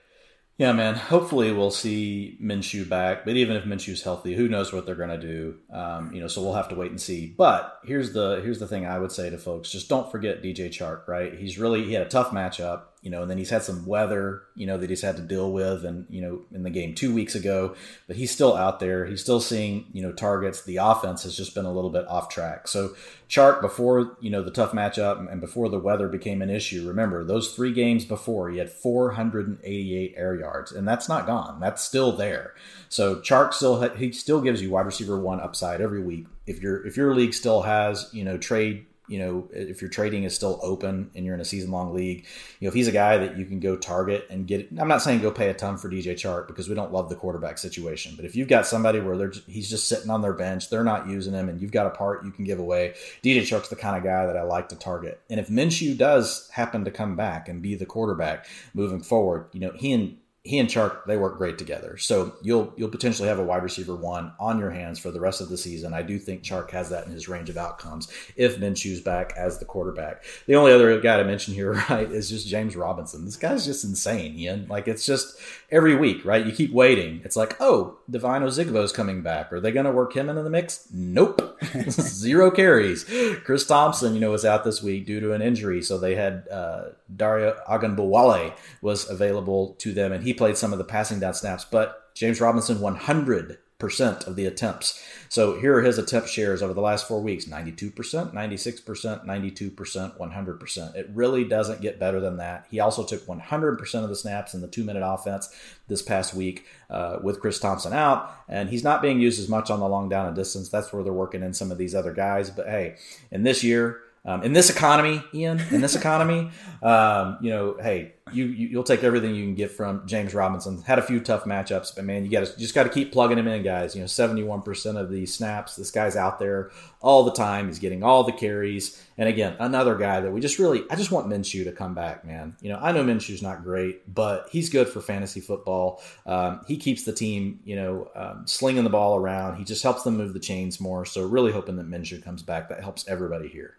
Yeah, man. Hopefully, we'll see Minshew back. But even if Minshew's healthy, who knows what they're going to do? Um, you know, so we'll have to wait and see. But here's the here's the thing I would say to folks: just don't forget DJ Chark. Right? He's really he had a tough matchup you know, and then he's had some weather, you know, that he's had to deal with, and you know, in the game two weeks ago, but he's still out there. He's still seeing, you know, targets. The offense has just been a little bit off track. So, Chark before you know the tough matchup and before the weather became an issue. Remember those three games before he had 488 air yards, and that's not gone. That's still there. So Chark still he still gives you wide receiver one upside every week. If your if your league still has you know trade you know, if your trading is still open and you're in a season long league, you know, if he's a guy that you can go target and get, I'm not saying go pay a ton for DJ Chark because we don't love the quarterback situation, but if you've got somebody where they're he's just sitting on their bench, they're not using him, and you've got a part you can give away, DJ Chark's the kind of guy that I like to target. And if Minshew does happen to come back and be the quarterback moving forward, you know, he and he and Chark they work great together. So you'll you'll potentially have a wide receiver one on your hands for the rest of the season. I do think Chark has that in his range of outcomes if Minshew's back as the quarterback. The only other guy to mention here, [LAUGHS] right, is just James Robinson. This guy's just insane, Ian. Like it's just every week, right? You keep waiting. It's like, oh, Devine Ozigbo's coming back. Are they going to work him into the mix? Nope, [LAUGHS] zero carries. Chris Thompson, you know, was out this week due to an injury, so they had uh, Dare Ogunbowale was available to them, and he played some of the passing down snaps. But James Robinson, 100 percent of the attempts. So here are his attempt shares over the last four weeks 92%, 96%, 92%, 100%. It really doesn't get better than that. He also took 100% of the snaps in the two minute offense this past week uh, with Chris Thompson out, and he's not being used as much on the long down and distance. That's where they're working in some of these other guys. But hey, in this year, um, in this economy, Ian, in this economy, um, you know, hey, you, you will take everything you can get from James Robinson. Had a few tough matchups, but man, you got to just got to keep plugging him in, guys. You know, seventy one percent of the snaps, this guy's out there all the time. He's getting all the carries, and again, another guy that we just really, I just want Minshew to come back, man. You know, I know Minshew's not great, but he's good for fantasy football. Um, he keeps the team, you know, um, slinging the ball around. He just helps them move the chains more. So really hoping that Minshew comes back. That helps everybody here.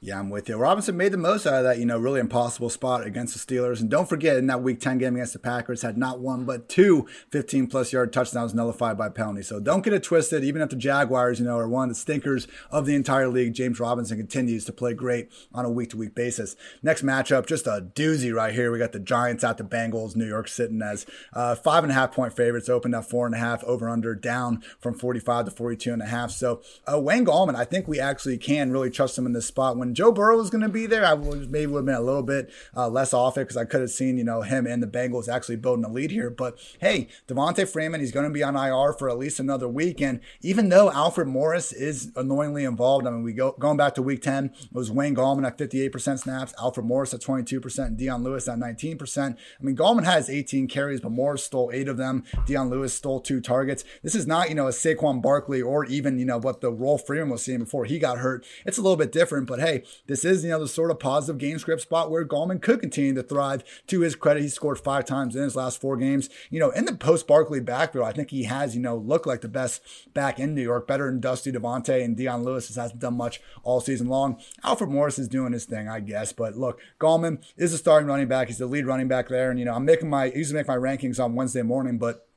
Yeah, I'm with you. Robinson made the most out of that, you know, really impossible spot against the Steelers. And don't forget, in that Week 10 game against the Packers, had not one but two 15 plus yard touchdowns nullified by penalty. So don't get it twisted. Even if the Jaguars, you know, are one of the stinkers of the entire league, James Robinson continues to play great on a week to week basis. Next matchup, just a doozy right here. We got the Giants at the Bengals. New York sitting as uh, five and a half point favorites, opened up four and a half, over under down from 45 to 42 and a half. So uh, Wayne Gallman, I think we actually can really trust him in this spot when when Joe Burrow was going to be there, I would, maybe would have been a little bit uh, less off it because I could have seen, you know, him and the Bengals actually building a lead here. But hey, Devonta Freeman, he's going to be on IR for at least another week. And even though Alfred Morris is annoyingly involved, I mean, we go going back to week 10, it was Wayne Gallman at 58% snaps, Alfred Morris at 22%, and Dion Lewis at 19%. I mean, Gallman has 18 carries, but Morris stole eight of them. Dion Lewis stole two targets. This is not, you know, a Saquon Barkley or even, you know, what the Rolf Freeman was seeing before he got hurt. It's a little bit different, but hey, this is, you know, the sort of positive game script spot where Gallman could continue to thrive. To his credit, he scored five times in his last four games. You know, in the post Barkley backfield, I think he has, you know, looked like the best back in New York, better than Dusty Devontae and Dion Lewis hasn't done much all season long. Alfred Morris is doing his thing, I guess. But look, Gallman is a starting running back. He's the lead running back there. And, you know, I'm making my, usually make my rankings on Wednesday morning, but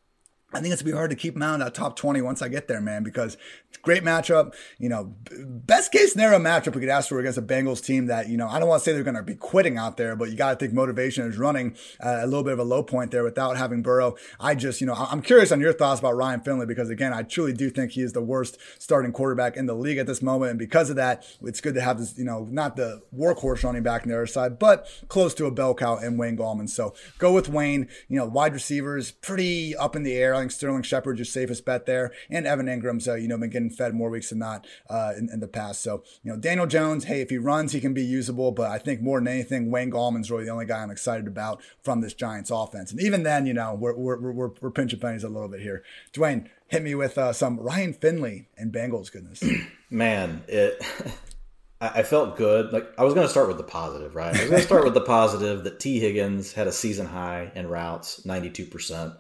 I think it's gonna be hard to keep him out of that top 20 once I get there, man, because great matchup. You know, best case scenario matchup we could ask for against a Bengals team that, you know, I don't want to say they're to be quitting out there, but you got to think motivation is running uh, a little bit of a low point there without having Burrow. I just, you know, I'm curious on your thoughts about Ryan Finley because, again, I truly do think he is the worst starting quarterback in the league at this moment. And because of that, it's good to have this, you know, not the workhorse running back on the other side, but close to a bell cow in Wayne Gallman. So go with Wayne. You know, wide receivers pretty up in the air. Think Sterling Shepard's your safest bet there. And Evan Engram's, uh, you know, been getting fed more weeks than not uh, in, in, the past. So, you know, Daniel Jones, hey, if he runs, he can be usable. But I think more than anything, Wayne Gallman's really the only guy I'm excited about from this Giants offense. And even then, you know, we're, we're, we're, we're pinching pennies a little bit here. Dwain, hit me with uh, some Ryan Finley and Bengals goodness. [CLEARS THROAT] Man, it. [LAUGHS] I felt good. Like I was going to start with the positive, right? I was going to start with the positive that Tee Higgins had a season high in routes, ninety two percent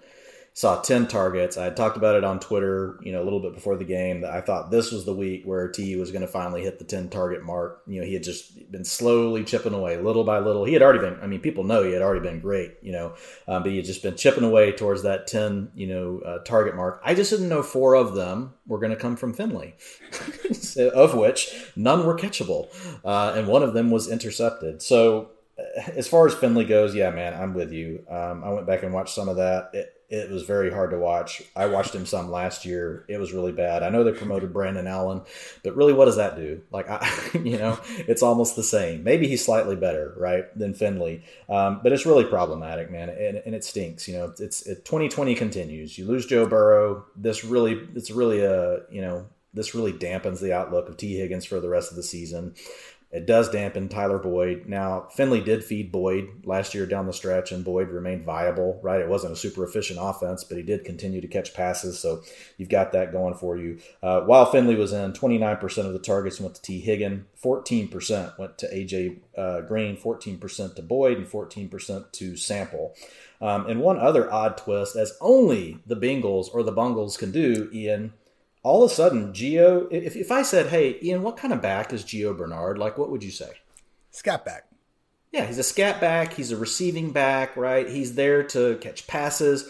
saw 10 targets. I had talked about it on Twitter, you know, a little bit before the game that I thought this was the week where T was going to finally hit the 10 target mark. You know, he had just been slowly chipping away little by little. He had already been, I mean, people know he had already been great, you know, um, but he had just been chipping away towards that 10, you know, uh, target mark. I just didn't know four of them were going to come from Finley, [LAUGHS] of which none were catchable. Uh, and one of them was intercepted. So, uh, as far as Finley goes, yeah, man, I'm with you. Um, I went back and watched some of that. It, it was very hard to watch. I watched him some last year. It was really bad. I know they promoted Brandon Allen, but really, what does that do? Like, I, [LAUGHS] you know, it's almost the same. Maybe he's slightly better, right, than Finley, um, but it's really problematic, man, and, and it stinks. You know, it's it, 2020 continues. You lose Joe Burrow. This really, it's really a, you know, this really dampens the outlook of Tee Higgins for the rest of the season. It does dampen Tyler Boyd. Now, Finley did feed Boyd last year down the stretch, and Boyd remained viable, right? It wasn't a super efficient offense, but he did continue to catch passes, so you've got that going for you. Uh, while Finley was in, 29% of the targets went to Tee Higgin, 14% went to A.J. Uh, Green, 14% to Boyd, and 14% to Sample. Um, and one other odd twist, as only the Bengals or the Bungles can do, Ian, all of a sudden, Gio, if, if I said, hey, Ian, what kind of back is Gio Bernard? Like, what would you say? Scat back. Yeah, he's a scat back. He's a receiving back, right? He's there to catch passes.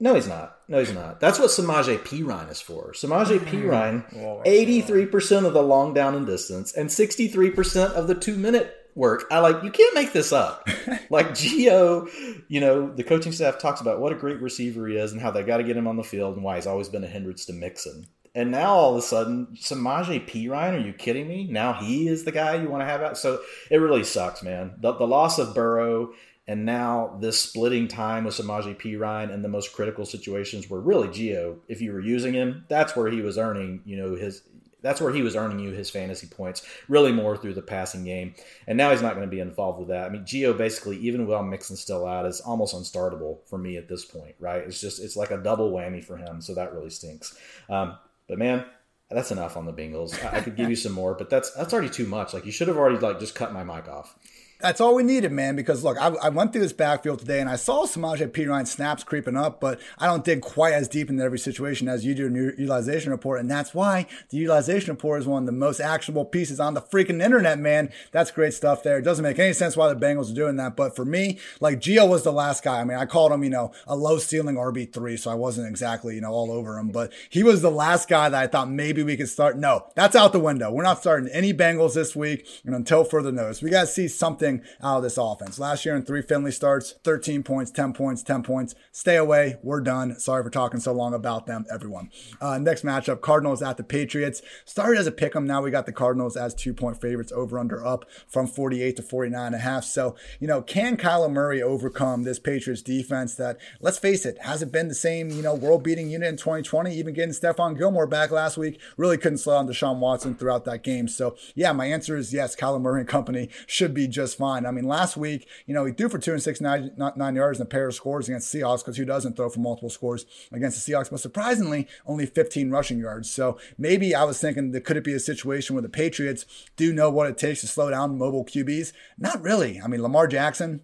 No, he's not. No, he's not. That's what Samaje Perine is for. Samaje [LAUGHS] Perine, 83% of the long down and distance and 63% of the two minute work. I like, you can't make this up. [LAUGHS] like Gio, you know, the coaching staff talks about what a great receiver he is and how they got to get him on the field and why he's always been a hindrance to Mixon. And now all of a sudden, Samaje Perine, are you kidding me? Now he is the guy you want to have out. So it really sucks, man. The, the loss of Burrow and now this splitting time with Samaje Perine and the most critical situations were really Gio. If you were using him, that's where he was earning, you know, his that's where he was earning you his fantasy points, really more through the passing game. And now he's not going to be involved with that. I mean, Gio basically, even while Mixon still out, is almost unstartable for me at this point, right? It's just, it's like a double whammy for him. So that really stinks. Um, but man, that's enough on the Bengals. I, I could give you some more, but that's that's already too much. Like you should have already like just cut my mic off. That's all we needed, man. Because look, I, I went through this backfield today and I saw Samaje Perine snaps creeping up, but I don't dig quite as deep into every situation as you do in your utilization report. And that's why the utilization report is one of the most actionable pieces on the freaking internet, man. That's great stuff there. It doesn't make any sense why the Bengals are doing that. But for me, like Gio was the last guy. I mean, I called him, you know, a low ceiling RB3, so I wasn't exactly, you know, all over him, but he was the last guy that I thought maybe we could start. No, that's out the window. We're not starting any Bengals this week. And until further notice, we got to see something out of this offense. Last year in three Finley starts, 13 points, 10 points, 10 points. Stay away. We're done. Sorry for talking so long about them, everyone. Uh, next matchup, Cardinals at the Patriots. Started as a pick 'em. Now we got the Cardinals as two point favorites over under up from 48 to 49 and a half. So, you know, can Kyler Murray overcome this Patriots defense that, let's face it, hasn't been the same, you know, world beating unit in 2020, even getting Stephon Gilmore back last week, really couldn't slow down Deshaun Watson throughout that game. So, yeah, my answer is yes, Kyler Murray and company should be just fine. I mean, last week, you know, he threw for two and six, nine, nine yards and a pair of scores against the Seahawks because who doesn't throw for multiple scores against the Seahawks? But surprisingly, only 15 rushing yards. So maybe I was thinking that could it be a situation where the Patriots do know what it takes to slow down mobile QBs? Not really. I mean, Lamar Jackson,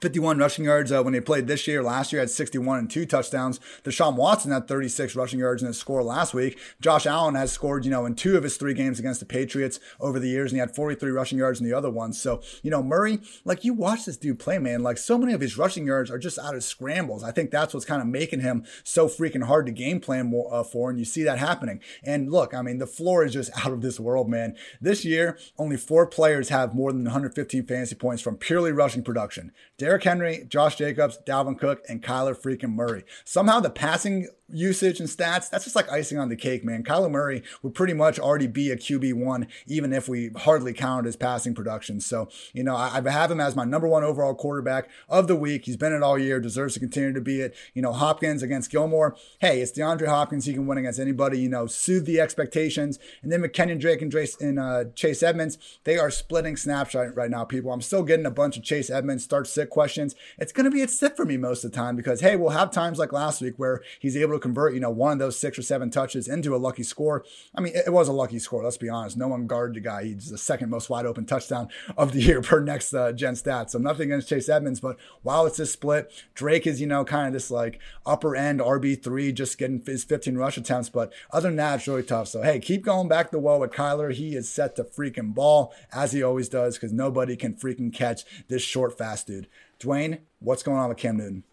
51 rushing yards uh, when they played this year. Last year had 61 and two touchdowns. Deshaun Watson had 36 rushing yards in his score last week. Josh Allen has scored, you know, in two of his three games against the Patriots over the years, and he had 43 rushing yards in the other one. So, you know, Murray, like you watch this dude play, man, like so many of his rushing yards are just out of scrambles. I think that's what's kind of making him so freaking hard to game plan uh, for, and you see that happening. And look, I mean, the floor is just [LAUGHS] out of this world, man. This year, only four players have more than 115 fantasy points from purely rushing production. Derrick Henry, Josh Jacobs, Dalvin Cook, and Kyler freaking Murray. Somehow the passing usage and stats, that's just like icing on the cake, man. Kyler Murray would pretty much already be a QB1, even if we hardly counted his passing production. So, you know, I, I have him as my number one overall quarterback of the week. He's been it all year, deserves to continue to be it. You know, Hopkins against Gilmore. Hey, it's DeAndre Hopkins. He can win against anybody, you know, soothe the expectations. And then McKinnon Drake and, Drace, and uh, Chase Edmonds, they are splitting snaps right, right now, people. I'm still getting a bunch of Chase Edmonds start sit questions. It's going to be a sit for me most of the time because, hey, we'll have times like last week where he's able to convert, you know, one of those six or seven touches into a lucky score. I mean, it was a lucky score. Let's be honest. No one guarded the guy. He's the second most wide open touchdown of the [LAUGHS] year per next uh, gen stats. So nothing against Chase Edmonds, but while it's this split, Drake is, you know, kind of this like upper end RB3, just getting his 15 rush attempts. But other than that, it's really tough. So, hey, keep going back the wall with Kyler. He is set to freaking ball as he always does because nobody can freaking catch this short, fast dude. Dwain, what's going on with Cam Newton?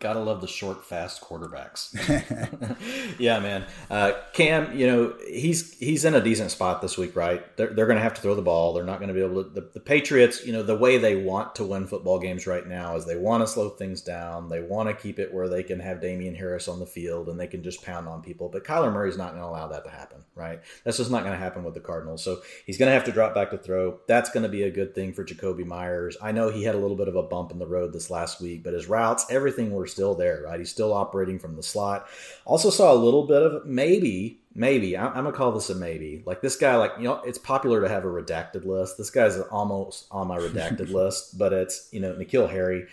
Gotta love the short, fast quarterbacks. [LAUGHS] [LAUGHS] yeah, man. Uh, Cam, you know he's he's in a decent spot this week, right? They're, they're going to have to throw the ball. They're not going to be able to. The, the, Patriots, you know, the way they want to win football games right now is they want to slow things down. They want to keep it where they can have Damien Harris on the field and they can just pound on people. But Kyler Murray's not going to allow that to happen, right? That's just not going to happen with the Cardinals. So he's going to have to drop back to throw. That's going to be a good thing for Jakobi Myers. I know he had a little bit of a bump in the road this last week, but his routes, everything were still there, right? He's still operating from the slot. Also saw a little bit of maybe, maybe I'm, I'm, gonna call this a maybe. Like this guy, like you know, it's popular to have a redacted list. This guy's almost on my redacted [LAUGHS] list, but it's you know N'Keal Harry.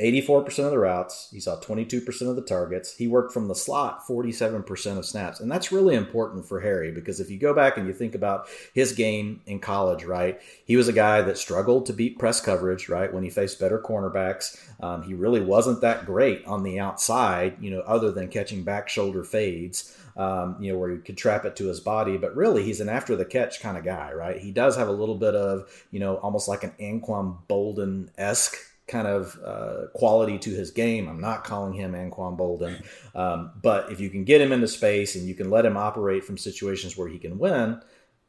84% of the routes. He saw 22% of the targets. He worked from the slot 47% of snaps. And that's really important for Harry because if you go back and you think about his game in college, right, he was a guy that struggled to beat press coverage, right, when he faced better cornerbacks. Um, he really wasn't that great on the outside, you know, other than catching back shoulder fades. Um, you know, where he could trap it to his body. But really, he's an after the catch kind of guy, right? He does have a little bit of, you know, almost like an Anquan Boldin esque kind of uh, quality to his game. I'm not calling him Anquan Boldin, um, but if you can get him into space and you can let him operate from situations where he can win,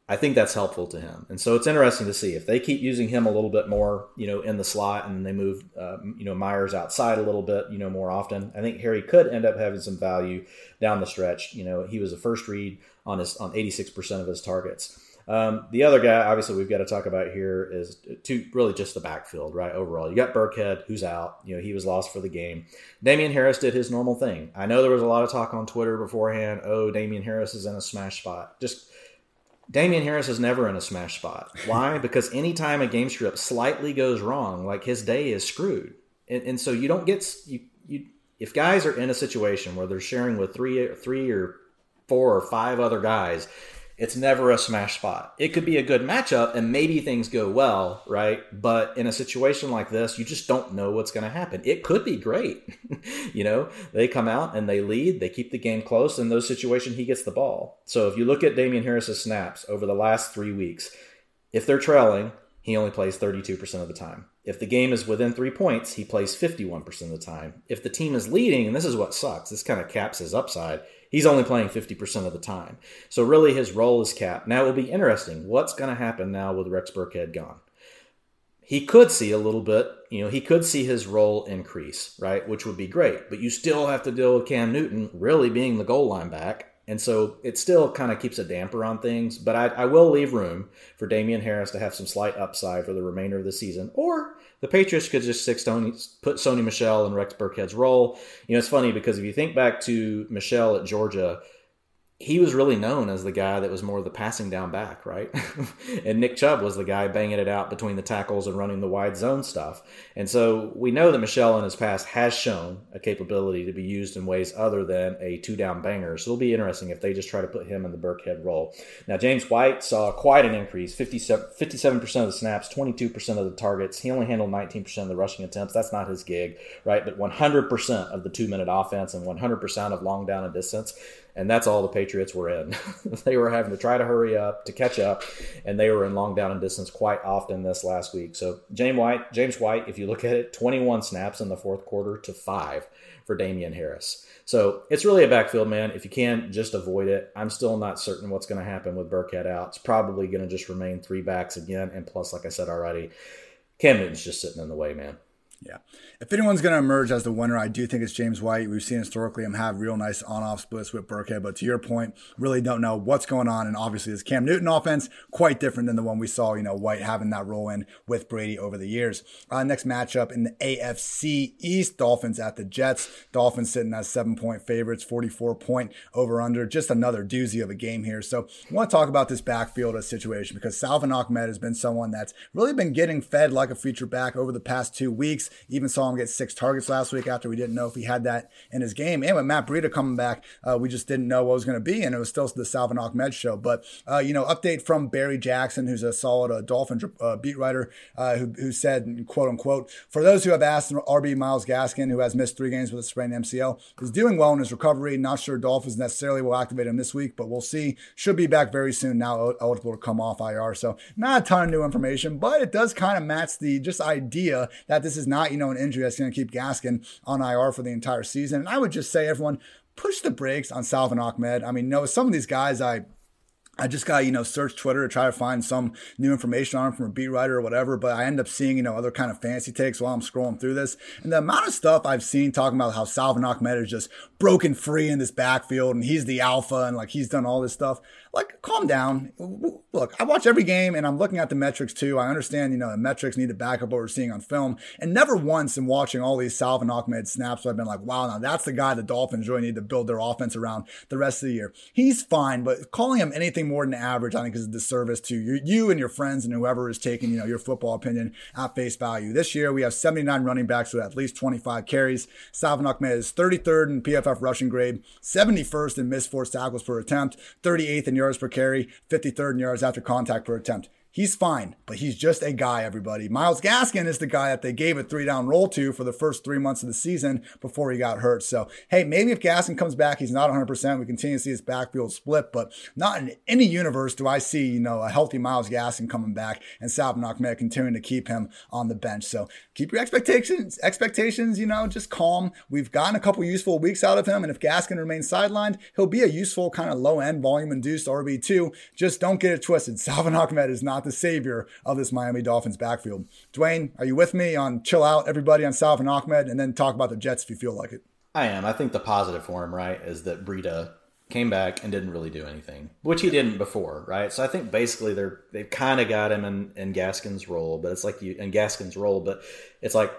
I think that's helpful to him. And so it's interesting to see if they keep using him a little bit more, you know, in the slot, and they move, uh, you know, Myers outside a little bit, you know, more often. I think Harry could end up having some value down the stretch. You know, he was a first read on his on 86% of his targets. Um, the other guy, obviously, we've got to talk about here is two, really just the backfield, right? Overall, you got Burkhead, who's out. You know, he was lost for the game. Damien Harris did his normal thing. I know there was a lot of talk on Twitter beforehand. Oh, Damien Harris is in a smash spot. Just Damien Harris is never in a smash spot. [LAUGHS] Why? because anytime a game script slightly goes wrong, like his day is screwed. And, and so you don't get you you if guys are in a situation where they're sharing with three three or four or five other guys it's never a smash spot. It could be a good matchup and maybe things go well, right? But in a situation like this, you just don't know what's going to happen. It could be great. [LAUGHS] you know, they come out and they lead, they keep the game close. In those situations, he gets the ball. So if you look at Damien Harris's snaps over the last three weeks, if they're trailing, he only plays 32% of the time. If the game is within three points, he plays 51% of the time. If the team is leading, and this is what sucks, this kind of caps his upside he's only playing 50% of the time. So really his role is capped. Now it will be interesting. What's going to happen now with Rex Burkhead gone? He could see a little bit, you know, he could see his role increase, right? Which would be great. But you still have to deal with Cam Newton really being the goal line back. And so it still kind of keeps a damper on things. But I, I will leave room for Damien Harris to have some slight upside for the remainder of the season. Or the Patriots could just stick Sony, put Sony Michel in Rex Burkhead's role. You know, it's funny because if you think back to Michel at Georgia, he was really known as the guy that was more the passing down back, right? [LAUGHS] and Nick Chubb was the guy banging it out between the tackles and running the wide zone stuff. And so we know that Michel in his past has shown a capability to be used in ways other than a two down banger. So it'll be interesting if they just try to put him in the Burkhead role. Now, James White saw quite an increase 57, 57% of the snaps, 22% of the targets. He only handled 19% of the rushing attempts. That's not his gig, right? But 100% of the two minute offense and 100% of long down and distance and that's all the Patriots were in. [LAUGHS] they were having to try to hurry up to catch up, and they were in long down and distance quite often this last week. So James White, James White, if you look at it, 21 snaps in the fourth quarter to five for Damien Harris. So it's really a backfield, man. If you can, just avoid it. I'm still not certain what's going to happen with Burkhead out. It's probably going to just remain three backs again, and plus, like I said already, Cam Newton's just sitting in the way, man. Yeah. If anyone's going to emerge as the winner, I do think it's James White. We've seen historically him have real nice on off splits with Burkhead. But to your point, really don't know what's going on. And obviously, this Cam Newton offense, quite different than the one we saw, you know, White having that role in with Brady over the years. Uh, next matchup in the AFC East Dolphins at the Jets. Dolphins sitting as seven point favorites, 44 point over under. Just another doozy of a game here. So I want to talk about this backfield situation because Salvon Ahmed has been someone that's really been getting fed like a feature back over the past two weeks. Even saw him get six targets last week after we didn't know if he had that in his game. And with Matt Breida coming back, uh, we just didn't know what was going to be, and it was still the Salvon Ahmed show. But uh, you know, update from Barry Jackson, who's a solid uh, Dolphin uh, beat writer, uh, who, who said, "quote unquote," for those who have asked, RB Myles Gaskin, who has missed three games with a sprained MCL, is doing well in his recovery. Not sure Dolphins necessarily will activate him this week, but we'll see. Should be back very soon. Now eligible to come off IR, so not a ton of new information, but it does kind of match the just idea that this is not not, you know, an injury that's going to keep Gaskin on IR for the entire season. And I would just say, everyone, push the brakes on Salvon Ahmed. I mean, no, some of these guys I I just got, you know, search Twitter to try to find some new information on him from a beat writer or whatever, but I end up seeing, you know, other kind of fancy takes while I'm scrolling through this. And the amount of stuff I've seen talking about how Salvon Ahmed is just broken free in this backfield and he's the alpha and like he's done all this stuff like calm down. Look, I watch every game and I'm looking at the metrics too. I understand, you know, the metrics need to back up what we're seeing on film. And never once in watching all these Salvon Ahmed snaps, I've been like, wow, now that's the guy the Dolphins really need to build their offense around the rest of the year. He's fine, but calling him anything more than average, I think is a disservice to you, you and your friends and whoever is taking, you know, your football opinion at face value. This year we have 79 running backs with at least 25 carries. Salvon Ahmed is 33rd in PFF rushing grade, 71st in missed forced tackles per attempt, 38th in yards per carry, 53rd in yards after contact per attempt. He's fine, but he's just a guy, everybody. Myles Gaskin is the guy that they gave a three down role to for the first three months of the season before he got hurt. So, hey, maybe if Gaskin comes back, he's not 100%. We continue to see his backfield split, but not in any universe do I see, you know, a healthy Myles Gaskin coming back and Salvon Ahmed continuing to keep him on the bench. So keep your expectations, expectations, you know, just calm. We've gotten a couple useful weeks out of him. And if Gaskin remains sidelined, he'll be a useful kind of low end volume induced RB2. Just don't get it twisted. [LAUGHS] Salvon Ahmed is not the savior of this Miami Dolphins backfield. Dwain, are you with me on chill out, everybody, on Salvon Ahmed, and then talk about the Jets if you feel like it? I am. I think the positive for him, right, is that Breida came back and didn't really do anything, which he didn't before, right? So I think basically they're they've kind of got him in, in Gaskin's role, but it's like you in Gaskin's role, but it's like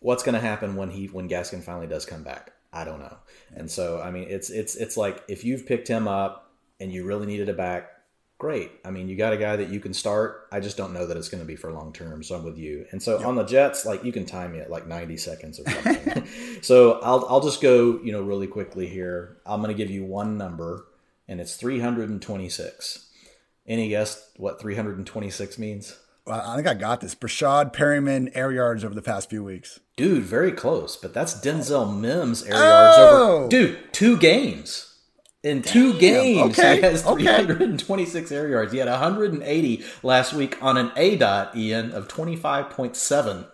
what's going to happen when he when Gaskin finally does come back? I don't know. And so I mean, it's it's it's like if you've picked him up and you really needed a back, great. I mean, you got a guy that you can start. I just don't know that it's going to be for long term. So I'm with you. And so yep. on the Jets, like you can time me at like 90 seconds or something. [LAUGHS] so I'll I'll just go, you know, really quickly here. I'm going to give you one number, and it's 326. Any guess what 326 means? Well, I think I got this. Breshad Perriman air yards over the past few weeks. Dude, very close, but that's Denzel Mims air oh! yards oh. over. Dude, two games. In two Damn. games, okay. [LAUGHS] he has 326 okay. air yards. He had 180 last week on an A dot, Ian, of 25.7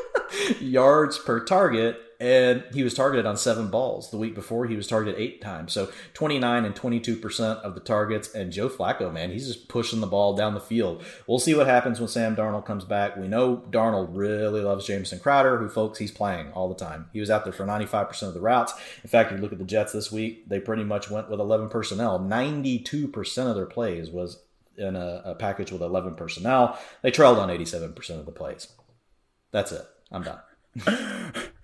[LAUGHS] yards per target and he was targeted on seven balls. The week before, he was targeted eight times. So 29 and 22% of the targets. And Joe Flacco, man, he's just pushing the ball down the field. We'll see what happens when Sam Darnold comes back. We know Darnold really loves Jamison Crowder, who, folks, he's playing all the time. He was out there for 95% of the routes. In fact, if you look at the Jets this week, they pretty much went with 11 personnel. 92% of their plays was in a, a package with 11 personnel. They trailed on 87% of the plays. That's it. I'm done. [LAUGHS]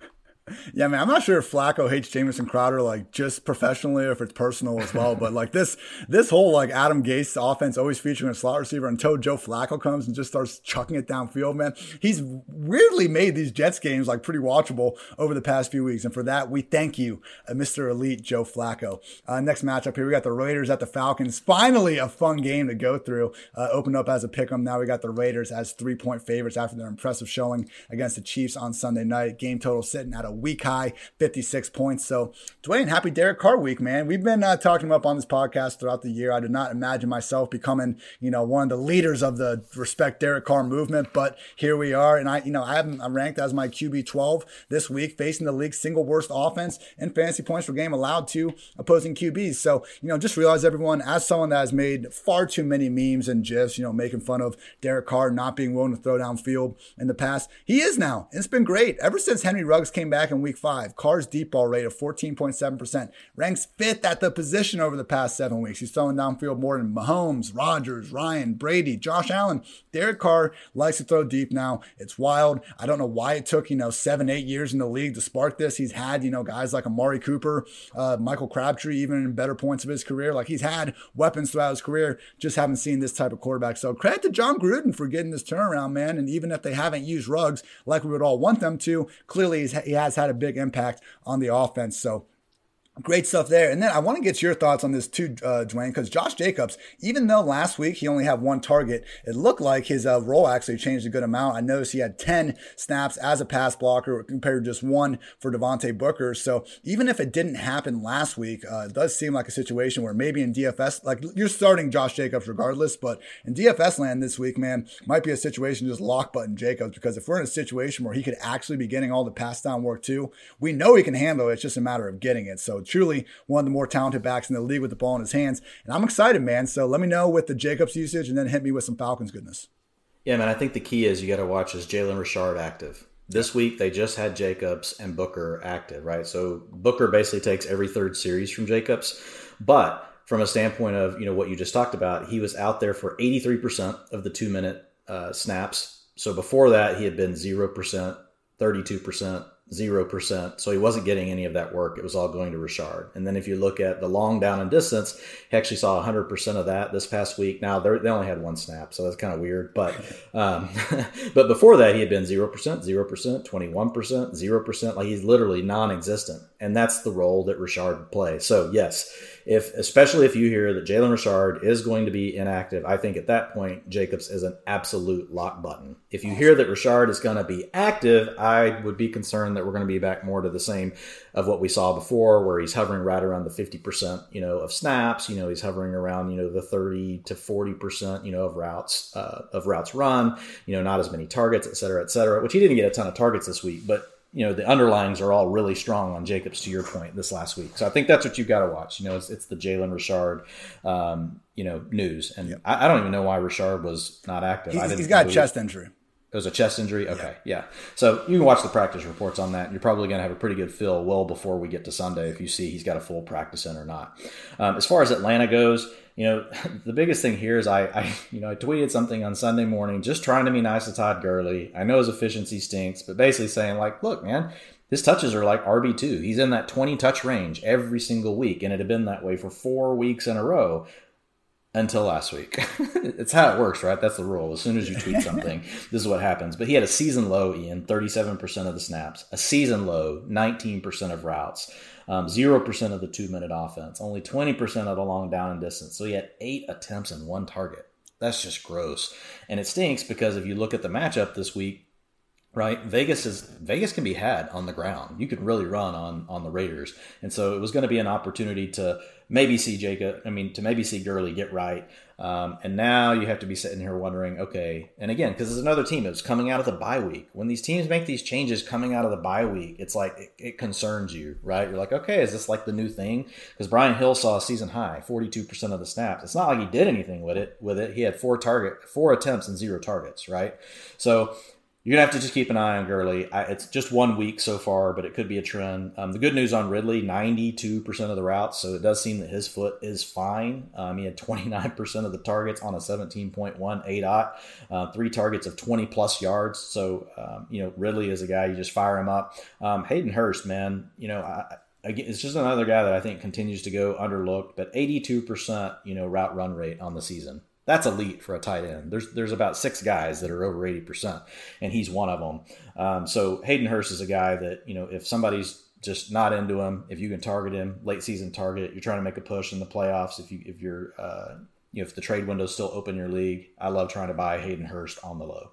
Yeah, man, I'm not sure if Flacco hates Jamison Crowder like just professionally or if it's personal as well. but like this, this whole like Adam Gase offense always featuring a slot receiver until Joe Flacco comes and just starts chucking it downfield. Man, he's weirdly made these Jets games like pretty watchable over the past few weeks, and for that we thank you, uh, Mr. Elite Joe Flacco. Uh, next matchup here, we got the Raiders at the Falcons. Finally, a fun game to go through. Uh, opened up as a pick 'em. Now we got the Raiders as three point favorites after their impressive showing against the Chiefs on Sunday night. Game total sitting at a week high, 56 points. So, Dwain, happy Derek Carr week, man. We've been uh, talking up on this podcast throughout the year. I did not imagine myself becoming, you know, one of the leaders of the respect Derek Carr movement, but here we are. And I, you know, I have I'm ranked as my QB 12 this week, facing the league's single worst offense and fantasy points per game allowed to opposing QBs. So, you know, just realize everyone, as someone that has made far too many memes and gifs, you know, making fun of Derek Carr not being willing to throw downfield in the past, he is now. It's been great ever since Henry Ruggs came back in week five five. Carr's deep ball rate of 14.7%. Ranks fifth at the position over the past seven weeks. He's throwing downfield more than Mahomes, Rodgers, Ryan, Brady, Josh Allen. Derek Carr likes to throw deep now. It's wild. I don't know why it took, you know, seven, eight years in the league to spark this. He's had, you know, guys like Amari Cooper, uh, Michael Crabtree, even in better points of his career. Like he's had weapons throughout his career. Just haven't seen this type of quarterback. So credit to Jon Gruden for getting this turnaround, man. And even if they haven't used Ruggs like we would all want them to, clearly he has had a big impact on the offense. So Great stuff there. And then I want to get your thoughts on this too, uh, Dwain, because Josh Jacobs, even though last week he only had one target, it looked like his uh, role actually changed a good amount. I noticed he had 10 snaps as a pass blocker compared to just one for Devontae Booker. So even if it didn't happen last week, uh, it does seem like a situation where maybe in DFS, like you're starting Josh Jacobs regardless, but in DFS land this week, man, might be a situation just lock button Jacobs because if we're in a situation where he could actually be getting all the pass down work too, we know he can handle it. It's just a matter of getting it. So truly one of the more talented backs in the league with the ball in his hands. And I'm excited, man. So let me know with the Jacobs usage and then hit me with some Falcons goodness. Yeah, man. I think the key is you got to watch is Jalen Richard active. This week they just had Jacobs and Booker active, right? So Booker basically takes every third series from Jacobs, but from a standpoint of you know what you just talked about, he was out there for 83% of the two minute uh, snaps. So before that, he had been zero percent, 32 percent, zero percent. So he wasn't getting any of that work. It was all going to Richard. And then if you look at the long down and distance, he actually saw 100% of that this past week. Now they only had one snap, so that's kind of weird. But [LAUGHS] um, [LAUGHS] but before that, he had been zero percent, zero percent, 21 percent, zero percent. Like he's literally non-existent, and that's the role that Richard plays. So yes, if especially if you hear that Jalen Richard is going to be inactive, I think at that point Jacobs is an absolute lock button. If you hear that Richard is going to be active, I would be concerned that we're going to be back more to the same of what we saw before, where he's hovering right around the fifty percent, you know, of snaps. You know, he's hovering around you know the thirty to forty percent, you know, of routes uh, of routes run. You know, not as many targets, et cetera, et cetera. Which he didn't get a ton of targets this week, but you know the underlines are all really strong on Jacobs to your point this last week. So I think that's what you've got to watch. You know, it's, it's the Jalen Richard, um, you know, news, and yep. I, I, don't even know why Richard was not active. He's, he's got a chest injury. It was a chest injury. Okay, yeah. yeah. So you can watch the practice reports on that. You're probably going to have a pretty good feel well before we get to Sunday if you see he's got a full practice in or not. Um, as far as Atlanta goes, you know, [LAUGHS] the biggest thing here is I, I, you know, I tweeted something on Sunday morning, just trying to be nice to Todd Gurley. I know his efficiency stinks, but basically saying like, look, man, his touches are like RB two. He's in that twenty touch range every single week, and it had been that way for four weeks in a row until last week. [LAUGHS] it's how it works, right? That's the rule. As soon as you tweet [LAUGHS] something, this is what happens. But he had a season low, Ian, 37% of the snaps, a season low, 19% of routes, um, 0% of the two minute offense, only 20% of the long down and distance. So he had eight attempts and one target. that's just gross. And it stinks because if you look at the matchup this week, right? Vegas is Vegas can be had on the ground. You can really run on on the Raiders, and so it was going to be an opportunity to maybe see Jacob. I mean, to maybe see Gurley get right. Um, and now you have to be sitting here wondering, okay, and again, because it's another team that's coming out of the bye week. When these teams make these changes coming out of the bye week, it's like it, it concerns you, right? You're like, okay, is this like the new thing? Because Brian Hill saw a season high, 42% of the snaps. It's not like he did anything with it. With it, he had four target, four attempts and zero targets, right? So you're gonna have to just keep an eye on Gurley. I, it's just one week so far, but it could be a trend. Um, the good news on Ridley: 92 percent of the routes, so it does seem that his foot is fine. Um, he had 29 percent of the targets on a 17.1 ADOT, uh, three targets of 20 plus yards. So um, you know Ridley is a guy you just fire him up. Um, Hayden Hurst, man, you know I, again, it's just another guy that I think continues to go underlooked, but 82%, you know, route run rate on the season. That's elite for a tight end. There's there's about six guys that are over eighty percent, and he's one of them. Um, so Hayden Hurst is a guy that you know if somebody's just not into him, if you can target him, late season target, you're trying to make a push in the playoffs. If you if you're uh, you know, if the trade window's still open in your league, I love trying to buy Hayden Hurst on the low.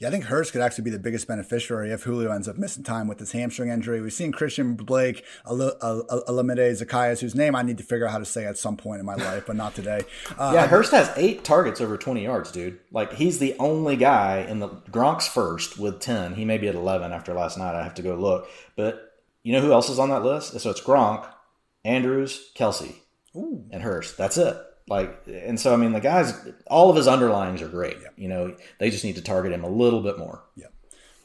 Yeah, I think Hurst could actually be the biggest beneficiary if Julio ends up missing time with his hamstring injury. We've seen Christian Blake, Olamide Zaccheaus, whose name I need to figure out how to say at some point in my life, but not today. [LAUGHS] Uh, yeah, Hurst has eight targets over 20 yards, dude. Like, he's the only guy in the Gronk's first with 10. He may be at 11 after last night. I have to go look. But you know who else is on that list? So it's Gronk, Andrews, Kelce, Ooh. and Hurst. That's it. Like, and so I mean, the guys, all of his underlines are great. Yeah. You know, they just need to target him a little bit more. Yeah.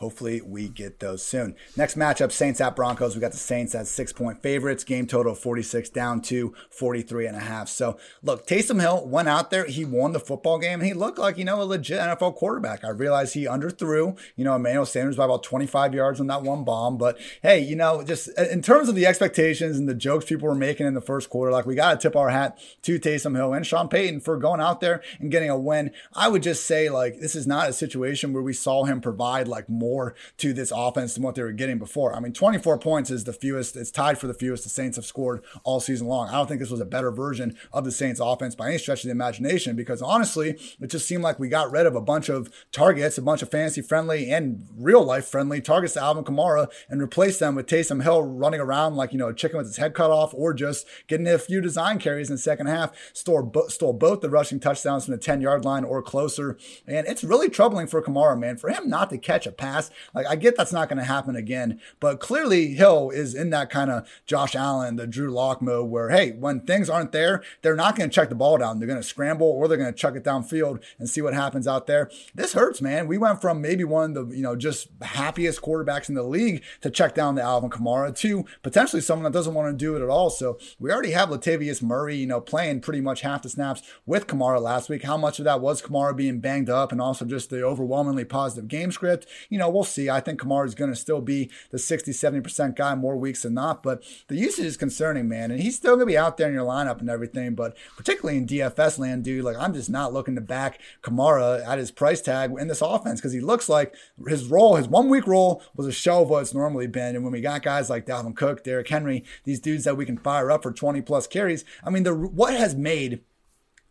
Hopefully, we get those soon. Next matchup Saints at Broncos. We got the Saints as six point favorites. Game total 46 down to 43 and a half. So, look, Taysom Hill went out there. He won the football game and he looked like, you know, a legit NFL quarterback. I realized he underthrew, you know, Emmanuel Sanders by about 25 yards on that one bomb. But hey, you know, just in terms of the expectations and the jokes people were making in the first quarter, like we got to tip our hat to Taysom Hill and Sean Payton for going out there and getting a win. I would just say, like, this is not a situation where we saw him provide like more more to this offense than what they were getting before. I mean, 24 points is the fewest, it's tied for the fewest the Saints have scored all season long. I don't think this was a better version of the Saints offense by any stretch of the imagination because honestly, it just seemed like we got rid of a bunch of targets, a bunch of fantasy friendly and real life friendly targets to Alvin Kamara and replaced them with Taysom Hill running around like, you know, a chicken with its head cut off or just getting a few design carries in the second half, stole, stole both the rushing touchdowns from the 10 yard line or closer. And it's really troubling for Kamara, man, for him not to catch a pass Like I get that's not going to happen again, but clearly Hill is in that kind of Josh Allen, the Drew Lock mode where hey, when things aren't there, they're not going to check the ball down. They're going to scramble or they're going to chuck it downfield and see what happens out there. This hurts, man. We went from maybe one of the you know just happiest quarterbacks in the league to check down the Alvin Kamara to potentially someone that doesn't want to do it at all. So we already have Latavius Murray, you know, playing pretty much half the snaps with Kamara last week. How much of that was Kamara being banged up and also just the overwhelmingly positive game script? You know, we'll see. I think Kamara is going to still be the 60, 70% guy more weeks than not, but the usage is concerning, man. And he's still going to be out there in your lineup and everything, but particularly in DFS land, dude, like I'm just not looking to back Kamara at his price tag in this offense because he looks like his role, his one week role was a show of what it's normally been. And when we got guys like Dalvin Cook, Derrick Henry, these dudes that we can fire up for 20 plus carries, I mean, the what has made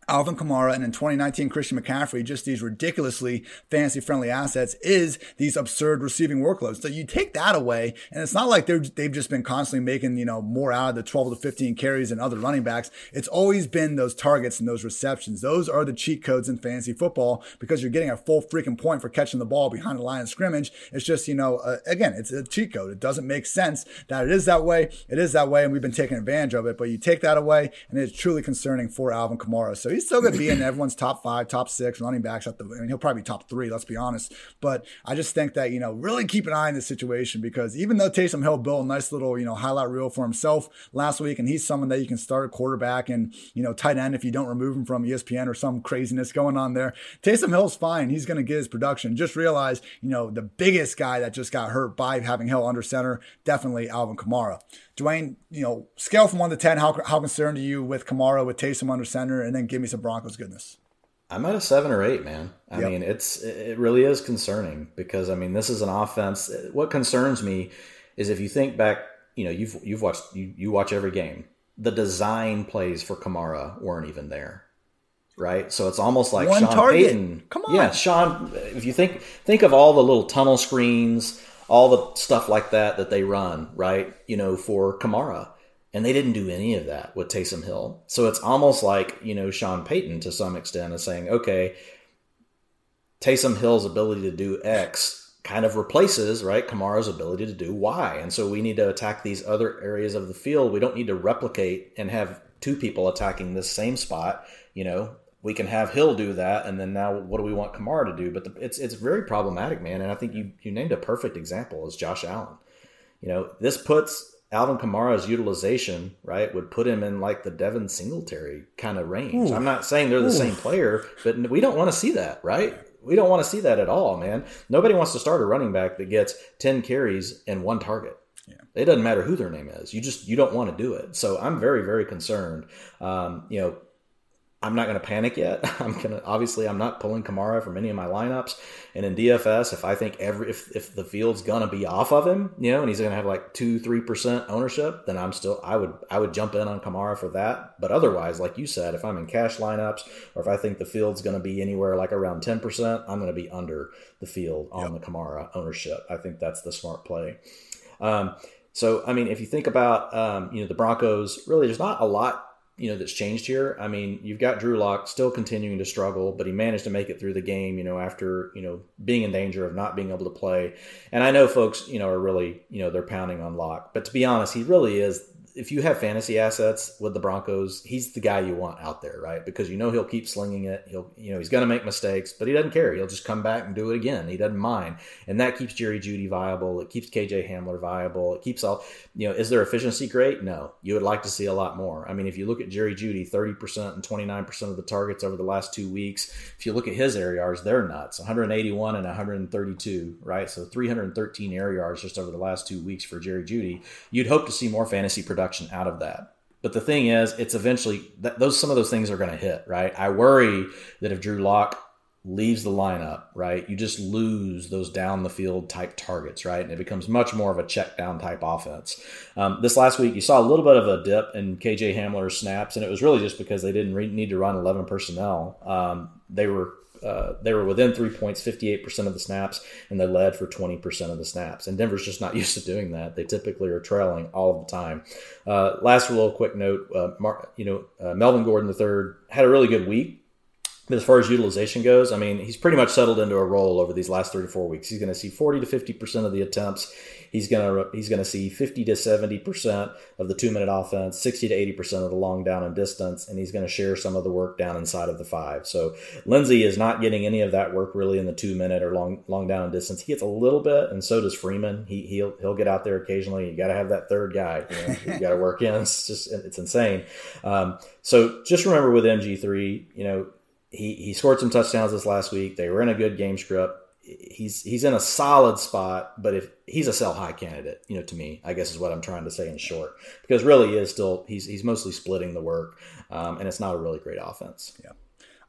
Alvin Kamara and in 2019 Christian McCaffrey, just these ridiculously fantasy friendly assets, is these absurd receiving workloads. So you take that away, and it's not like they're, they've just been constantly making, you know, more out of the 12 to 15 carries and other running backs. It's always been those targets and those receptions. Those are the cheat codes in fantasy football because you're getting a full freaking point for catching the ball behind the line of scrimmage. It's just, you know, uh, again, it's a cheat code. It doesn't make sense that it is that way. It is that way, and we've been taking advantage of it, but you take that away, and it's truly concerning for Alvin Kamara. So he's still going to be in everyone's top five, top six running backs. At the, I mean, he'll probably be top three. Let's be honest. But I just think that you know really keep an eye on this situation because even though Taysom Hill built a nice little you know highlight reel for himself last week, and he's someone that you can start a quarterback and you know tight end if you don't remove him from ESPN or some craziness going on there. Taysom Hill's fine. He's going to get his production. Just realize you know the biggest guy that just got hurt by having Hill under center definitely Alvin Kamara. Dwain, you know, scale from one to ten, how how concerned are you with Kamara with Taysom under center, and then give me some Broncos goodness. I'm at a seven or eight, man. I yep. mean, it's it really is concerning because I mean, this is an offense. What concerns me is if you think back, you know, you've you've watched you you watch every game. The design plays for Kamara weren't even there. right? So it's almost like One Sean target. Payton. Come on. yeah, Sean. If you think think of all the little tunnel screens, all the stuff like that that they run, right? You know, for Kamara, and they didn't do any of that with Taysom Hill. So it's almost like you know Sean Payton to some extent is saying, okay, Taysom Hill's ability to do X kind of replaces right Kamara's ability to do Y, and so we need to attack these other areas of the field. We don't need to replicate and have two people attacking this same spot. You know, we can have Hill do that, and then now what do we want Kamara to do? But the, it's it's very problematic, man. And I think you you named a perfect example as Josh Allen. You know, this puts Alvin Kamara's utilization, right, would put him in like the Devin Singletary kind of range. I'm not saying they're the same player, but we don't want to see that, right? We don't want to see that at all, man. Nobody wants to start a running back that gets 10 carries and one target. Yeah. It doesn't matter who their name is. You just you don't want to do it. So I'm very very concerned. Um, you know, I'm not going to panic yet. [LAUGHS] I'm going to obviously I'm not pulling Kamara from any of my lineups. And in DFS, if I think every if if the field's going to be off of him, you know, and he's going to have like two three percent ownership, then I'm still I would I would jump in on Kamara for that. But otherwise, like you said, if I'm in cash lineups or if I think the field's going to be anywhere like around ten percent, I'm going to be under the field on the Kamara ownership. I think that's the smart play. Um, so, I mean, if you think about, um, you know, the Broncos, really, there's not a lot, you know, that's changed here. I mean, you've got Drew Lock still continuing to struggle, but he managed to make it through the game, you know, after, you know, being in danger of not being able to play. And I know folks, you know, are really, you know, they're pounding on Lock, but to be honest, he really is if you have fantasy assets with the Broncos, he's the guy you want out there, right? Because you know he'll keep slinging it. He'll, you know, he's going to make mistakes, but he doesn't care. He'll just come back and do it again. He doesn't mind, and that keeps Jerry Jeudy viable. It keeps KJ Hamler viable. It keeps all, you know. Is their efficiency great? No. You would like to see a lot more. I mean, if you look at Jerry Jeudy, thirty percent and twenty nine percent of the targets over the last two weeks. If you look at his air yards, they're nuts. One hundred eighty one and one hundred thirty two, right? So three hundred thirteen air yards just over the last two weeks for Jerry Jeudy. You'd hope to see more fantasy production out of that. But the thing is, it's eventually that those some of those things are going to hit, right? I worry that if Drew Lock leaves the lineup, right, you just lose those down the field type targets, right, and it becomes much more of a check down type offense. Um, this last week, you saw a little bit of a dip in KJ Hamler's snaps, and it was really just because they didn't re- need to run eleven personnel. Um, they were uh, they were within three points 58% of the snaps and they led for 20% of the snaps and denver's just not [LAUGHS] used to doing that they typically are trailing all of the time uh, last little quick note uh, Mar- you know uh, melvin gordon the third had a really good week but as far as utilization goes, I mean, he's pretty much settled into a role over these last three to four weeks. He's going to see 40 to 50% of the attempts. He's going to he's to see 50 to 70% of the two minute offense, 60 to 80% of the long down and distance, and he's going to share some of the work down inside of the five. So Lindsay is not getting any of that work really in the two minute or long long down and distance. He gets a little bit, and so does Freeman. He he'll he'll get out there occasionally. You got to have that third guy. You, know, you got to work in. It's just it's insane. Um, so just remember with MG3, you know he he scored some touchdowns this last week. They were in a good game script. He's he's in a solid spot, but if he's a sell high candidate, you know, to me, I guess is what I'm trying to say in short, because really he is still he's he's mostly splitting the work, um, and it's not a really great offense. Yeah.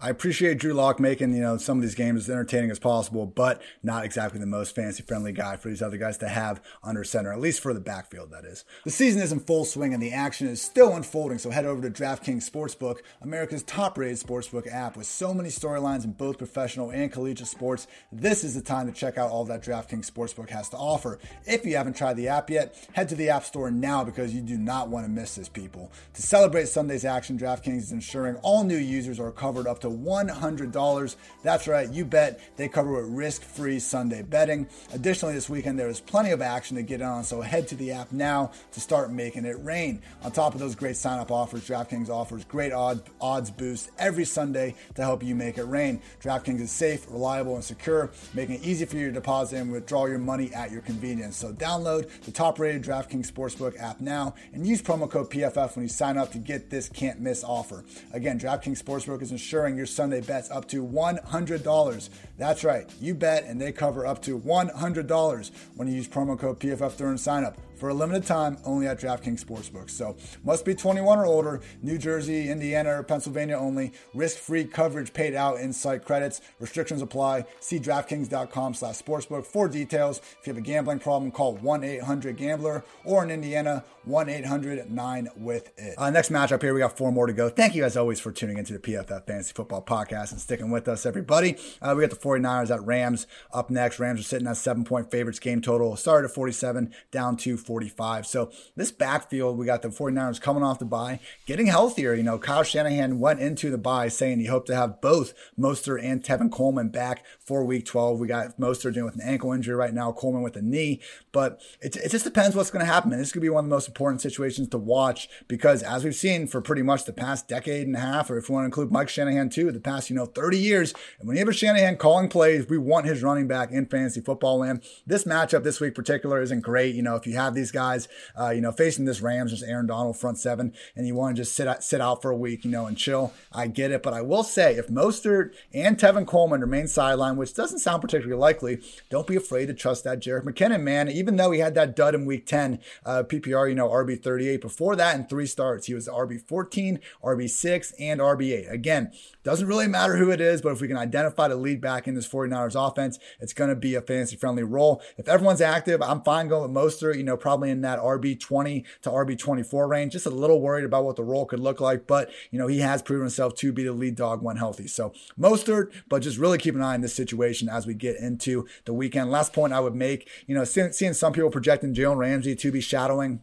I appreciate Drew Lock making you know some of these games as entertaining as possible, but not exactly the most fancy friendly guy for these other guys to have under center, at least for the backfield. That is. The season is in full swing and the action is still unfolding. So head over to DraftKings Sportsbook, America's top-rated sportsbook app, with so many storylines in both professional and collegiate sports. This is the time to check out all that DraftKings Sportsbook has to offer. If you haven't tried the app yet, head to the App Store now because you do not want to miss this, people. To celebrate Sunday's action, DraftKings is ensuring all new users are covered up to $100. That's right, you bet they cover with risk free Sunday betting. Additionally, this weekend there is plenty of action to get on, so head to the app now to start making it rain. On top of those great sign up offers, DraftKings offers great odd, odds boosts every Sunday to help you make it rain. DraftKings is safe, reliable, and secure, making it easy for you to deposit and withdraw your money at your convenience. So download the top rated DraftKings Sportsbook app now and use promo code PFF when you sign up to get this can't miss offer. Again, DraftKings Sportsbook is ensuring your Sunday bets up to $100. That's right, you bet and they cover up to $100 when you use promo code PFF during sign up. For a limited time only at DraftKings Sportsbook. So must be 21 or older, New Jersey, Indiana, or Pennsylvania only. Risk-free coverage paid out in site credits. Restrictions apply. See DraftKings.com slash sportsbook for details. If you have a gambling problem, call 1-800-GAMBLER or in Indiana, 1-800-9-WITH-IT. Uh, next matchup here, we got four more to go. Thank you as always for tuning into the PFF Fantasy Football Podcast and sticking with us, everybody. Uh, we got the 49ers at Rams up next. Rams are sitting at seven-point favorites game total. Started at 47, down to 45. So this backfield, we got the 49ers coming off the bye, getting healthier. You know, Kyle Shanahan went into the bye saying he hoped to have both Mostert and Tevin Coleman back for week 12. We got Mostert dealing with an ankle injury right now, Coleman with a knee, but it, it just depends what's going to happen. And this could be one of the most important situations to watch because as we've seen for pretty much the past decade and a half, or if you want to include Mike Shanahan too, the past, you know, 30 years, and when you have a Shanahan calling plays, we want his running back in fantasy football land. This matchup this week particular isn't great. You know, if you have these guys, uh, you know, facing this Rams, just Aaron Donald front seven, and you want to just sit out, sit out for a week, you know, and chill, I get it. But I will say, if Mostert and Tevin Coleman remain sideline, which doesn't sound particularly likely, don't be afraid to trust that Jerick McKinnon, man. Even though he had that dud in week 10, uh, PPR, you know, RB 38. Before that, in three starts, he was RB 14, RB 6, and RB 8. Again, doesn't really matter who it is, but if we can identify the lead back in this 49ers offense, it's going to be a fantasy friendly role. If everyone's active, I'm fine going with Mostert, you know, probably in that RB 20 to RB 24 range. Just a little worried about what the role could look like, but, you know, he has proven himself to be the lead dog when healthy. So Mostert, but just really keep an eye on this situation as we get into the weekend. Last point I would make, you know, seeing, seeing some people projecting Jalen Ramsey to be shadowing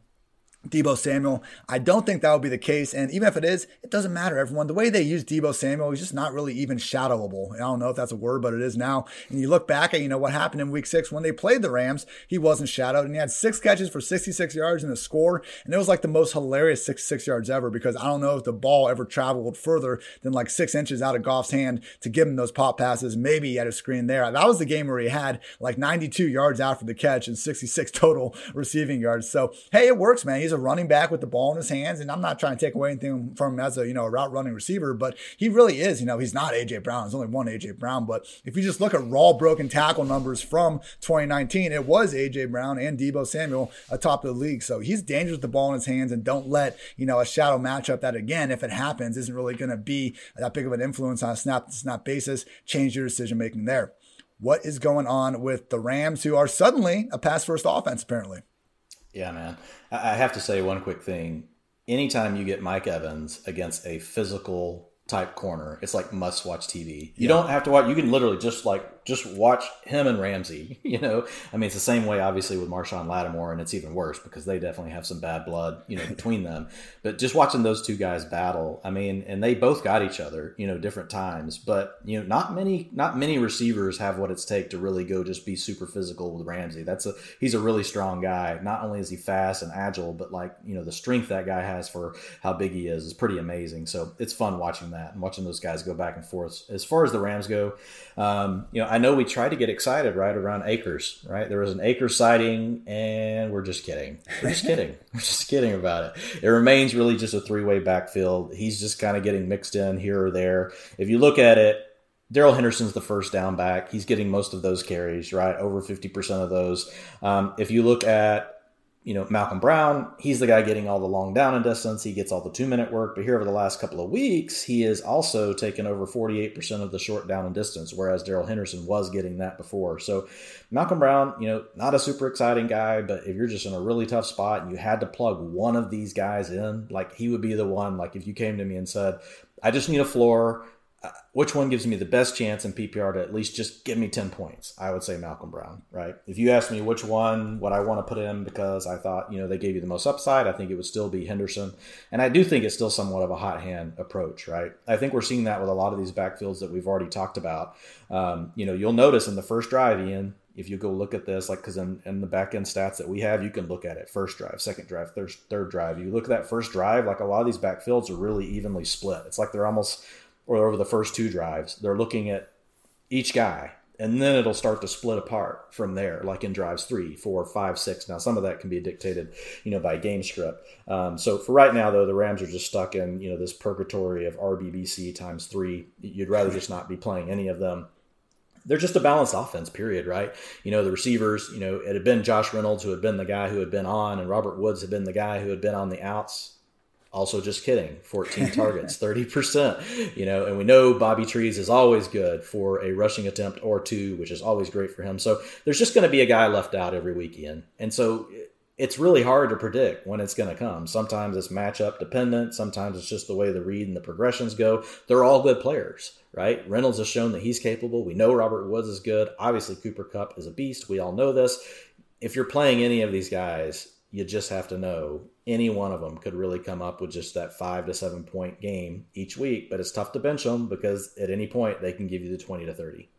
Deebo Samuel. I don't think that would be the case. And even if it is, it doesn't matter, everyone. The way they use Deebo Samuel, he's just not really even shadowable. I don't know if that's a word, but it is now. And you look back at, you know, what happened in week six when they played the Rams, he wasn't shadowed and he had six catches for 66 yards and a score. And it was like the most hilarious 66 yards ever because I don't know if the ball ever traveled further than like six inches out of Goff's hand to give him those pop passes. Maybe he had a screen there. That was the game where he had like 92 yards after the catch and 66 [LAUGHS] total receiving yards. So, hey, it works, man. He's a running back with the ball in his hands. And I'm not trying to take away anything from him as a, you know, a route running receiver, but he really is, you know, he's not AJ Brown. There's only one AJ Brown. But if you just look at raw broken tackle numbers from 2019, it was AJ Brown and Deebo Samuel atop the league. So he's dangerous with the ball in his hands and don't let, you know, a shadow matchup that again, if it happens, isn't really going to be that big of an influence on a snap to snap basis, change your decision making there. What is going on with the Rams, who are suddenly a pass first offense, apparently? Yeah, man. I have to say one quick thing. Anytime you get Mike Evans against a physical type corner, it's like must watch TV. You yeah. don't have to watch. You can literally just like just watch him and Ramsey. [LAUGHS] You know, I mean, it's the same way, obviously, with Marshon Lattimore, and it's even worse because they definitely have some bad blood, you know, between them. [LAUGHS] But just watching those two guys battle, I mean, and they both got each other, you know, different times. But you know, not many, not many receivers have what it's take to really go just be super physical with Ramsey. That's a he's a really strong guy. Not only is he fast and agile, but like you know, the strength that guy has for how big he is is pretty amazing. So it's fun watching that and watching those guys go back and forth. As far as the Rams go, um, you know, I know we tried to get excited right around Akers, right? There was an Akers sighting, and we're just kidding. We're just [LAUGHS] kidding. we're just kidding about it. It remains really just a three way backfield. He's just kind of getting mixed in here or there. If you look at it, Darrell Henderson's the first down back. He's getting most of those carries, right? Over 50% of those. Um, if you look at you know, Malcolm Brown, he's the guy getting all the long down and distance. He gets all the two minute work. But here over the last couple of weeks, he has also taken over 48% of the short down and distance, whereas Darrell Henderson was getting that before. So Malcolm Brown, you know, not a super exciting guy, but if you're just in a really tough spot and you had to plug one of these guys in, like he would be the one, like if you came to me and said, I just need a floor which one gives me the best chance in PPR to at least just give me 10 points? I would say Malcolm Brown, right? If you ask me which one, would I want to put in because I thought, you know, they gave you the most upside, I think it would still be Henderson. And I do think it's still somewhat of a hot hand approach, right? I think we're seeing that with a lot of these backfields that we've already talked about. Um, you know, you'll notice in the first drive, Ian, if you go look at this, like, because in, in the back end stats that we have, you can look at it first drive, second drive, third, third drive. You look at that first drive, like a lot of these backfields are really evenly split. It's like they're almost or over the first two drives, they're looking at each guy and then it'll start to split apart from there, like in drives three, four, five, six. Now, some of that can be dictated, you know, by game script. Um, so for right now, though, the Rams are just stuck in, you know, this purgatory of RBBC times three. You'd rather just not be playing any of them. they're just a balanced offense, period, right? You know, the receivers, you know, it had been Josh Reynolds who had been the guy who had been on, and Robert Woods had been the guy who had been on the outs. Also, just kidding. 14 targets, 30%. You know, and we know Bobby Trees is always good for a rushing attempt or two, which is always great for him. So there's just going to be a guy left out every weekend. And so it's really hard to predict when it's going to come. Sometimes it's matchup dependent. Sometimes it's just the way the read and the progressions go. They're all good players, right? Reynolds has shown that he's capable. We know Robert Woods is good. Obviously, Cooper Kupp is a beast. We all know this. If you're playing any of these guys, you just have to know any one of them could really come up with just that five to seven point game each week. But it's tough to bench them because at any point they can give you the 20 to 30.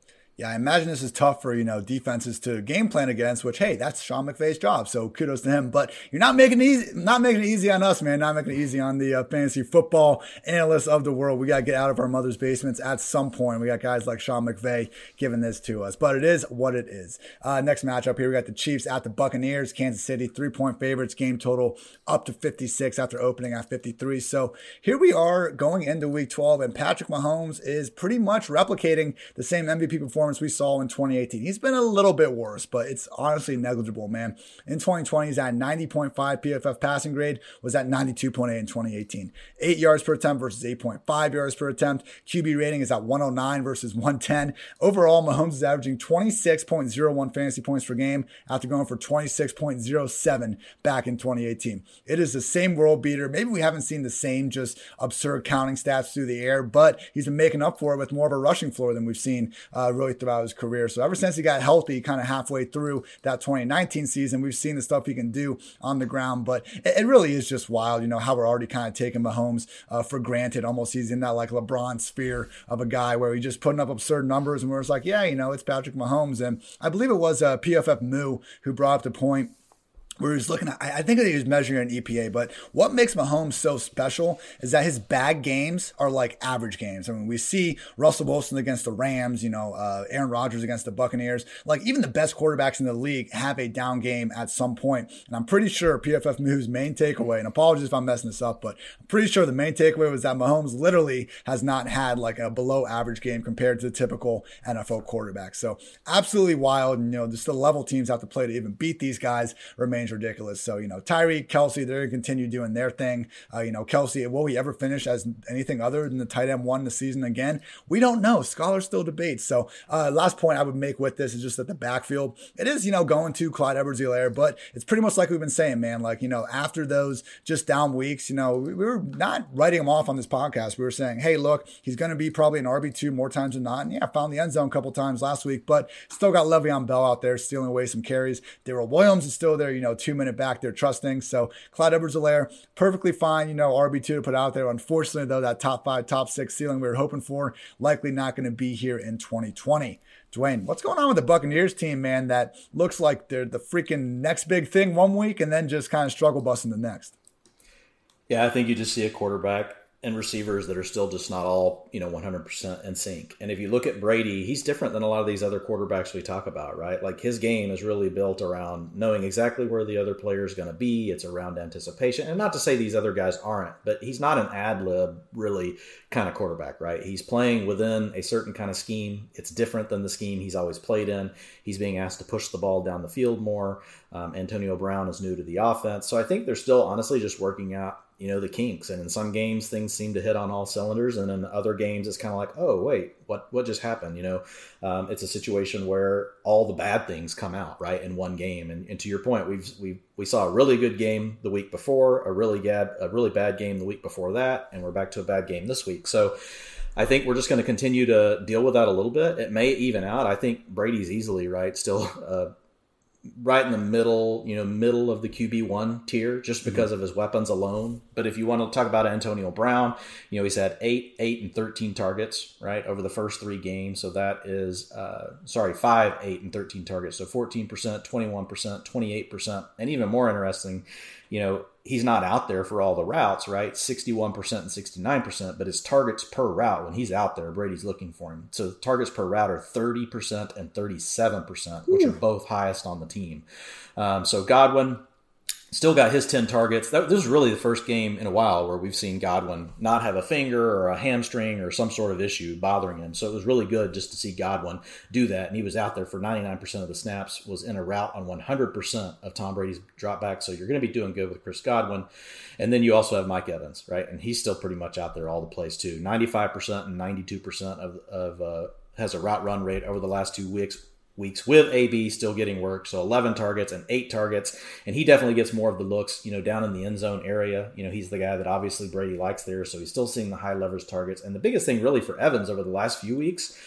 Yeah, I imagine this is tough for, you know, defenses to game plan against, which, hey, that's Sean McVay's job. So kudos to him. But you're not making it easy, not making it easy on us, man. Not making it easy on the uh, fantasy football analysts of the world. We got to get out of our mother's basements at some point. We got guys like Sean McVay giving this to us, but it is what it is. Uh, next matchup here, we got the Chiefs at the Buccaneers, Kansas City, three point favorites, game total up to 56 after opening at 53. So here we are going into week 12, and Patrick Mahomes is pretty much replicating the same MVP performance we saw in 2018. He's been a little bit worse, but it's honestly negligible, man. In 2020, he's at 90.5 PFF passing grade, was at 92.8 in 2018. Eight yards per attempt versus 8.5 yards per attempt. QB rating is at 109 versus 110. Overall, Mahomes is averaging 26.01 fantasy points per game after going for 26.07 back in 2018. It is the same world beater. Maybe we haven't seen the same just absurd counting stats through the air, but he's been making up for it with more of a rushing floor than we've seen uh, really throughout his career. So ever since he got healthy, kind of halfway through that 2019 season, we've seen the stuff he can do on the ground. But it, it really is just wild, you know, how we're already kind of taking Mahomes uh, for granted. Almost he's in that like LeBron sphere of a guy where he's just putting up absurd numbers, and we're just like, yeah, you know, it's Patrick Mahomes. And I believe it was uh, PFF Moo who brought up the point where he's looking at, I think he was measuring an EPA, but what makes Mahomes so special is that his bad games are like average games. I mean, we see Russell Wilson against the Rams, you know, uh, Aaron Rodgers against the Buccaneers. Like even the best quarterbacks in the league have a down game at some point. And I'm pretty sure PFF Moo's main takeaway, and apologies if I'm messing this up, but I'm pretty sure the main takeaway was that Mahomes literally has not had like a below average game compared to the typical NFL quarterback. So absolutely wild. And, you know, just the level teams have to play to even beat these guys remains ridiculous. So, you know, Tyree, Kelce, they're going to continue doing their thing. Uh, you know, Kelce, will he ever finish as anything other than the tight end one the season again? We don't know. Scholars still debate. So, uh, last point I would make with this is just that the backfield, it is, you know, going to Clyde Edwards Helaire, but it's pretty much like we've been saying, man. Like, you know, after those just down weeks, you know, we, we were not writing him off on this podcast. We were saying, hey, look, he's going to be probably an RB2 more times than not. And yeah, found the end zone a couple times last week, but still got Le'Veon Bell out there stealing away some carries. Darrel Williams is still there, you know, two minute back there trusting. So Clyde Edwards Helaire, perfectly fine, you know, RB2 to put out there. Unfortunately, though, that top five, top six ceiling we were hoping for, likely not going to be here in 2020. Dwain, what's going on with the Buccaneers team, man? That looks like they're the freaking next big thing one week and then just kind of struggle busting the next. Yeah, I think you just see a quarterback and receivers that are still just not all you know 100% in sync. And if you look at brady he's different than a lot of these other quarterbacks we talk about right? Like his game is really built around knowing exactly where the other player is going to be. It's around anticipation. And not to say these other guys aren't but he's not an ad lib really kind of quarterback right? He's playing within a certain kind of scheme. It's different than the scheme he's always played in. He's being asked to push the ball down the field more. Um, antonio brown is new to the offense. So i think they're still honestly just working out you know the kinks. And in some games things seem to hit on all cylinders. And in other games it's kind of like oh wait what what just happened? You know um, it's a situation where all the bad things come out right in one game. And, and to your point we've we we saw a really good game the week before a really bad a really bad game the week before that and we're back to a bad game this week. So I think we're just going to continue to deal with that a little bit. It may even out. I think Brady's easily right, still [LAUGHS] uh, right in the middle, you know, middle of the QB one tier, just mm-hmm. because mm-hmm. of his weapons alone. But if you want to talk about Antonio Brown, you know, he's had eight, eight, and thirteen targets right over the first three games. So that is, uh, sorry, five, eight, and thirteen targets. So fourteen percent, twenty one percent, twenty eight percent, and even more interesting, you know, he's not out there for all the routes, right? 61% and 69%, but his targets per route when he's out there, Brady's looking for him. So targets per route are 30% and 37%, which Ooh. are both highest on the team. Um, so Godwin, still got his 10 targets. That, this is really the first game in a while where we've seen Godwin not have a finger or a hamstring or some sort of issue bothering him. So it was really good just to see Godwin do that. And he was out there for 99% of the snaps, was in a route on 100% of Tom Brady's dropback. So you're going to be doing good with Chris Godwin. And then you also have Mike Evans, right? And he's still pretty much out there all the plays too. 95% and 92% of, of uh, has a route run rate over the last two weeks weeks with AB still getting work. So 11 targets and eight targets. And he definitely gets more of the looks, you know, down in the end zone area. You know, he's the guy that obviously Brady likes there. So he's still seeing the high leverage targets. And the biggest thing really for Evans over the last few weeks,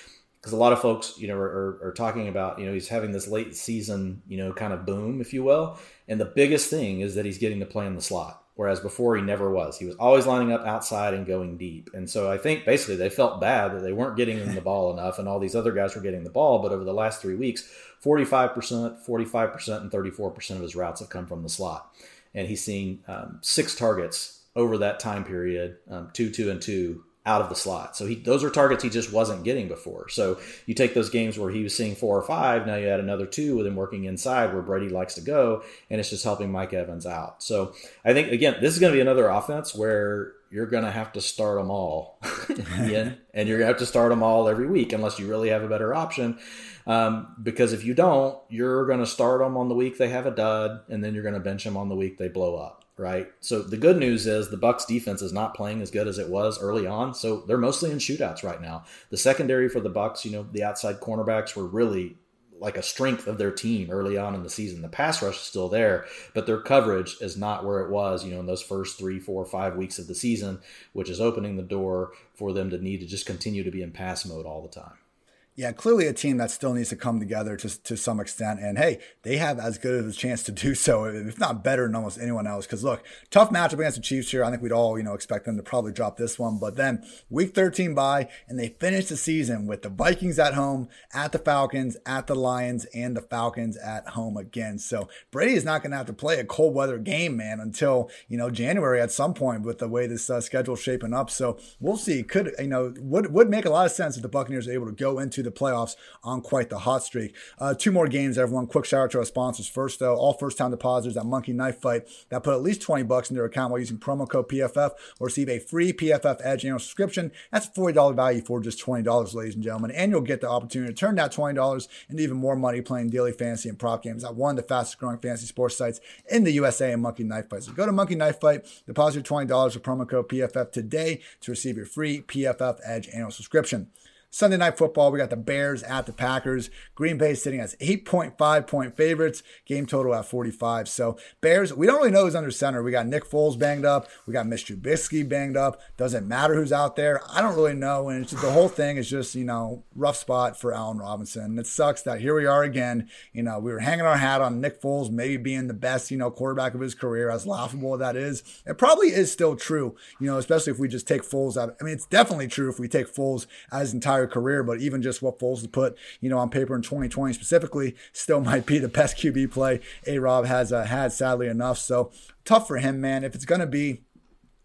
because a lot of folks, you know, are, are, talking about, you know, he's having this late season, you know, kind of boom, if you will. And the biggest thing is that he's getting to play in the slot whereas before he never was. He was always lining up outside and going deep. And so I think basically they felt bad that they weren't getting him the [LAUGHS] ball enough, and all these other guys were getting the ball. But over the last three weeks, 45%, 45%, and 34% of his routes have come from the slot. And he's seen um, six targets over that time period, um, two, two, and two out of the slot. So he those are targets he just wasn't getting before. So you take those games where he was seeing four or five, now you add another two with him working inside where Brady likes to go, and it's just helping Mike Evans out. So I think again, this is going to be another offense where you're going to have to start them all, [LAUGHS] and you're going to have to start them all every week unless you really have a better option. Um, because if you don't, you're going to start them on the week they have a dud, and then you're going to bench them on the week they blow up right? So the good news is the Bucks defense is not playing as good as it was early on. So they're mostly in shootouts right now. The secondary for the Bucks, you know, the outside cornerbacks were really like a strength of their team early on in the season. The pass rush is still there, but their coverage is not where it was, you know, in those first three, four, five weeks of the season, which is opening the door for them to need to just continue to be in pass mode all the time yeah, clearly a team that still needs to come together to, to some extent. And hey, they have as good of a chance to do so, if not better than almost anyone else. Because look, tough matchup against the Chiefs here. I think we'd all, you know, expect them to probably drop this one. But then week 13 by, and they finish the season with the Vikings at home, at the Falcons, at the Lions, and the Falcons at home again. So Brady is not going to have to play a cold weather game, man, until, you know, January at some point with the way this uh, schedule's shaping up. So we'll see. Could, you know, would, would make a lot of sense if the Buccaneers are able to go into the playoffs on quite the hot streak. Uh, two more games, everyone. Quick shout out to our sponsors first, though. All first time depositors at Monkey Knife Fight that put at least 20 bucks in their account while using promo code PFF will receive a free PFF Edge annual subscription. That's a $40 value for just $20, ladies and gentlemen. And you'll get the opportunity to turn that $20 into even more money playing daily fantasy and prop games at one of the fastest growing fantasy sports sites in the USA and Monkey Knife Fight. So go to Monkey Knife Fight, deposit your $20 with promo code PFF today to receive your free PFF Edge annual subscription. Sunday night football, we got the Bears at the Packers. Green Bay sitting as 8.5 point favorites, game total at 45. So, Bears, we don't really know who's under center. We got Nick Foles banged up. We got Mitch Trubisky banged up. Doesn't matter who's out there. I don't really know. And just, the whole thing is just, you know, rough spot for Allen Robinson. And It sucks that here we are again. You know, we were hanging our hat on Nick Foles maybe being the best, you know, quarterback of his career, as laughable that is. It probably is still true, you know, especially if we just take Foles out. I mean, it's definitely true if we take Foles as entire entire career, but even just what Foles put, you know, on paper in 2020 specifically, still [LAUGHS] might be the best QB play A Rob has uh, had, sadly enough. So tough for him, man. If it's going to be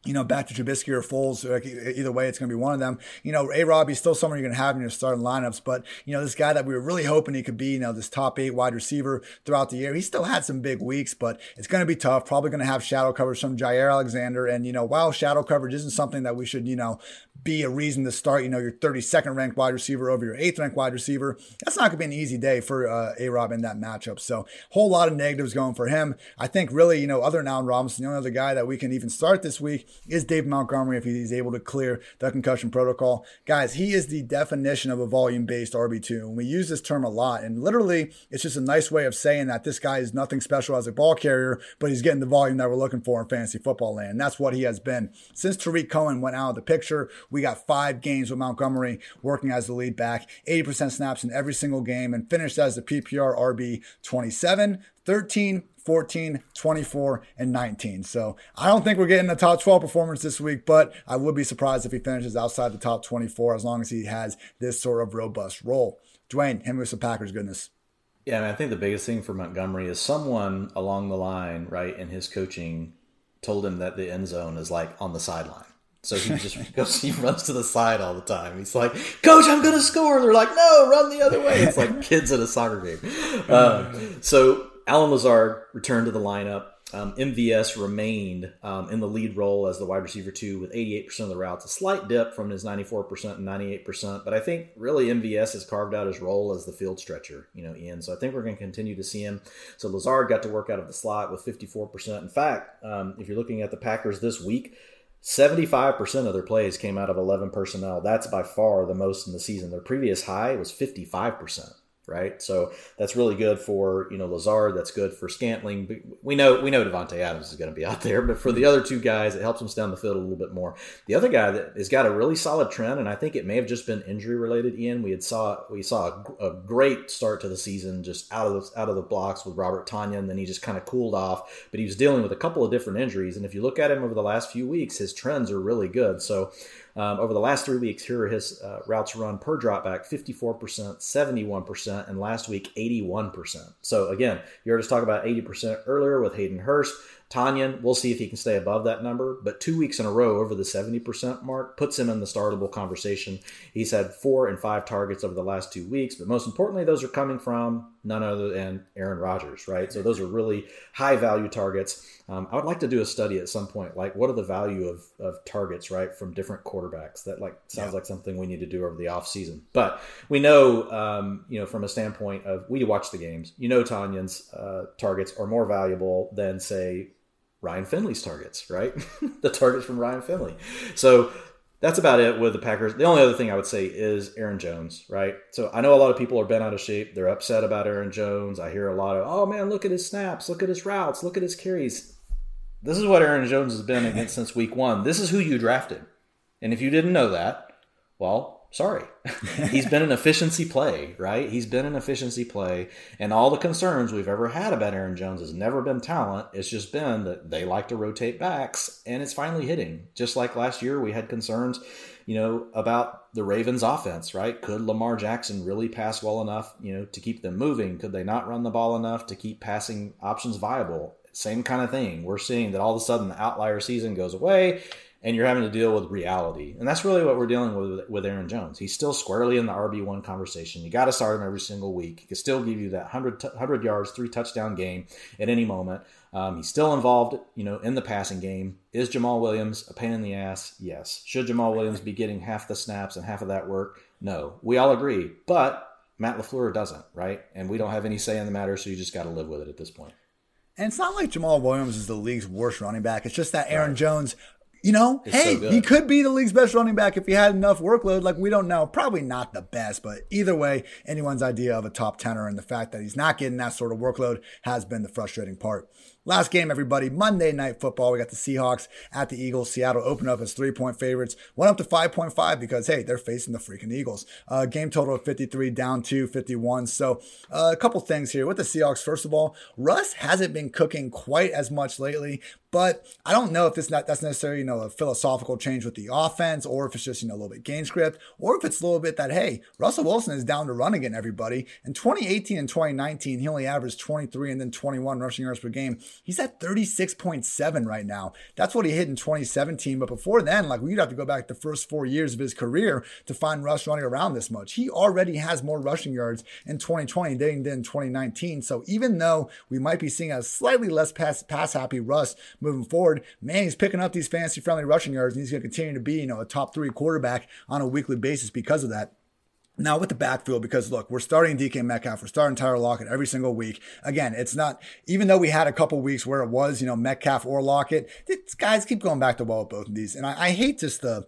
you know, back to Trubisky or Foles. Either way, it's going to be one of them. You know, A Rob, he's still someone you're going to have in your starting lineups, but, you know, this guy that we were really hoping he could be, you know, this top eight wide receiver throughout the year, he still had some big weeks, but it's going to be tough. Probably going to have shadow coverage from Jaire Alexander. And, you know, while shadow coverage isn't something that we should, you know, be a reason to start, you know, your 32nd ranked wide receiver over your 8th ranked wide receiver. That's not going to be an easy day for uh, A Rob in that matchup. So, a whole lot of negatives going for him. I think really, you know, other than Allen Robinson, the only other guy that we can even start this week is Dave Montgomery if he's able to clear the concussion protocol. Guys, he is the definition of a volume based RB2. And we use this term a lot. And literally, it's just a nice way of saying that this guy is nothing special as a ball carrier, but he's getting the volume that we're looking for in fantasy football land. And that's what he has been. Since Tarik Cohen went out of the picture, we got five games with Montgomery working as the lead back, 80% snaps in every single game, and finished as the PPR RB 27, 13, 14, 24, and 19. So I don't think we're getting a top 12 performance this week, but I would be surprised if he finishes outside the top 24 as long as he has this sort of robust role. Dwain, him with some Packers goodness. Yeah, I, mean, I think the biggest thing for Montgomery is someone along the line, right, in his coaching told him that the end zone is like on the sideline. So he just [LAUGHS] goes, he runs to the side all the time. He's like, "Coach, I'm gonna score." They're like, "No, run the other way." It's like kids at a soccer game. Uh, so Allen Lazard returned to the lineup. um, MVS remained um, in the lead role as the wide receiver two with 88% of the routes, a slight dip from his 94% and 98%. But I think really MVS has carved out his role as the field stretcher, you know, Ian. So I think we're going to continue to see him. So Lazard got to work out of the slot with 54%. In fact, um, if you're looking at the Packers this week, 75% of their plays came out of 11 personnel. That's by far the most in the season. Their previous high was 55% right? So that's really good for you know Lazard. That's good for Scantling. We know we know Davante Adams is going to be out there, but for the other two guys, it helps them down the field a little bit more. The other guy that has got a really solid trend, and I think it may have just been injury related. Ian, we had saw we saw a, a great start to the season just out of the, out of the blocks with Robert Tonyan, and then he just kind of cooled off. But he was dealing with a couple of different injuries, and if you look at him over the last few weeks, his trends are really good. So um, over the last three weeks, here are his uh, routes run per dropback 54%, 71%, and last week 81%. So again, you heard us talk about 80% earlier with Hayden Hurst. Tonyan, we'll see if he can stay above that number, but two weeks in a row over the 70% mark puts him in the startable conversation. He's had four and five targets over the last two weeks, but most importantly, those are coming from none other than Aaron Rodgers, right? So those are really high value targets. Um, I would like to do a study at some point, like what are the value of, of targets, right, from different quarterbacks? That like sounds yeah. like something we need to do over the off season. But we know, um, you know, from a standpoint of we watch the games, you know, Tonyan's uh, targets are more valuable than say Ryan Finley's targets, right? [LAUGHS] the targets from Ryan Finley. So that's about it with the Packers. The only other thing I would say is Aaron Jones, right? So I know a lot of people are bent out of shape. They're upset about Aaron Jones. I hear a lot of, oh man, look at his snaps, look at his routes, look at his carries. This is what Aaron Jones has been against since week one. This is who you drafted. And if you didn't know that, well, sorry. [LAUGHS] he's been an efficiency play, right? He's been an efficiency play. And all the concerns we've ever had about Aaron Jones has never been talent. It's just been that they like to rotate backs and it's finally hitting. Just like last year, we had concerns, you know, about the Ravens offense, right? Could Lamar Jackson really pass well enough, you know, to keep them moving? Could they not run the ball enough to keep passing options viable? Same kind of thing. We're seeing that all of a sudden the outlier season goes away and you're having to deal with reality. And that's really what we're dealing with with Aaron Jones. He's still squarely in the RB1 conversation. You got to start him every single week. He can still give you that 100, 100 yards, three touchdown game at any moment. Um, he's still involved, you know, in the passing game. Is Jamaal Williams a pain in the ass? Yes. Should Jamaal Williams be getting half the snaps and half of that work? No. We all agree. But Matt LaFleur doesn't, right? And we don't have any say in the matter, so you just got to live with it at this point. And it's not like Jamaal Williams is the league's worst running back. It's just that Aaron right. Jones you know, it's hey, so he could be the league's best running back if he had enough workload. Like, we don't know. Probably not the best, but either way, anyone's idea of a top tenor and the fact that he's not getting that sort of workload has been the frustrating part. Last game, everybody, Monday Night Football. We got the Seahawks at the Eagles. Seattle opened up as three point favorites, went up to 5.5 because, hey, they're facing the freaking Eagles. Uh, game total of 53, down to 51. So, uh, a couple things here with the Seahawks. First of all, Russ hasn't been cooking quite as much lately, but I don't know if it's not that's necessarily you know a philosophical change with the offense, or if it's just you know a little bit game script, or if it's a little bit that hey Russell Wilson is down to run again. Everybody in 2018 and 2019 he only averaged 23 and then 21 rushing yards per game. He's at 36.7 right now. That's what he hit in 2017. But before then, like we'd have to go back the first four years of his career to find Russ running around this much. He already has more rushing yards in 2020 than he did in 2019. So even though we might be seeing a slightly less pass pass happy Russ moving forward, man, he's picking up these fantasy friendly rushing yards and he's going to continue to be, you know, a top three quarterback on a weekly basis because of that. Now with the backfield, because look, we're starting DK Metcalf, we're starting Tyler Lockett every single week. Again, it's not even though we had a couple weeks where it was, you know, Metcalf or Lockett. These guys keep going back to well with both of these, and I, I hate just the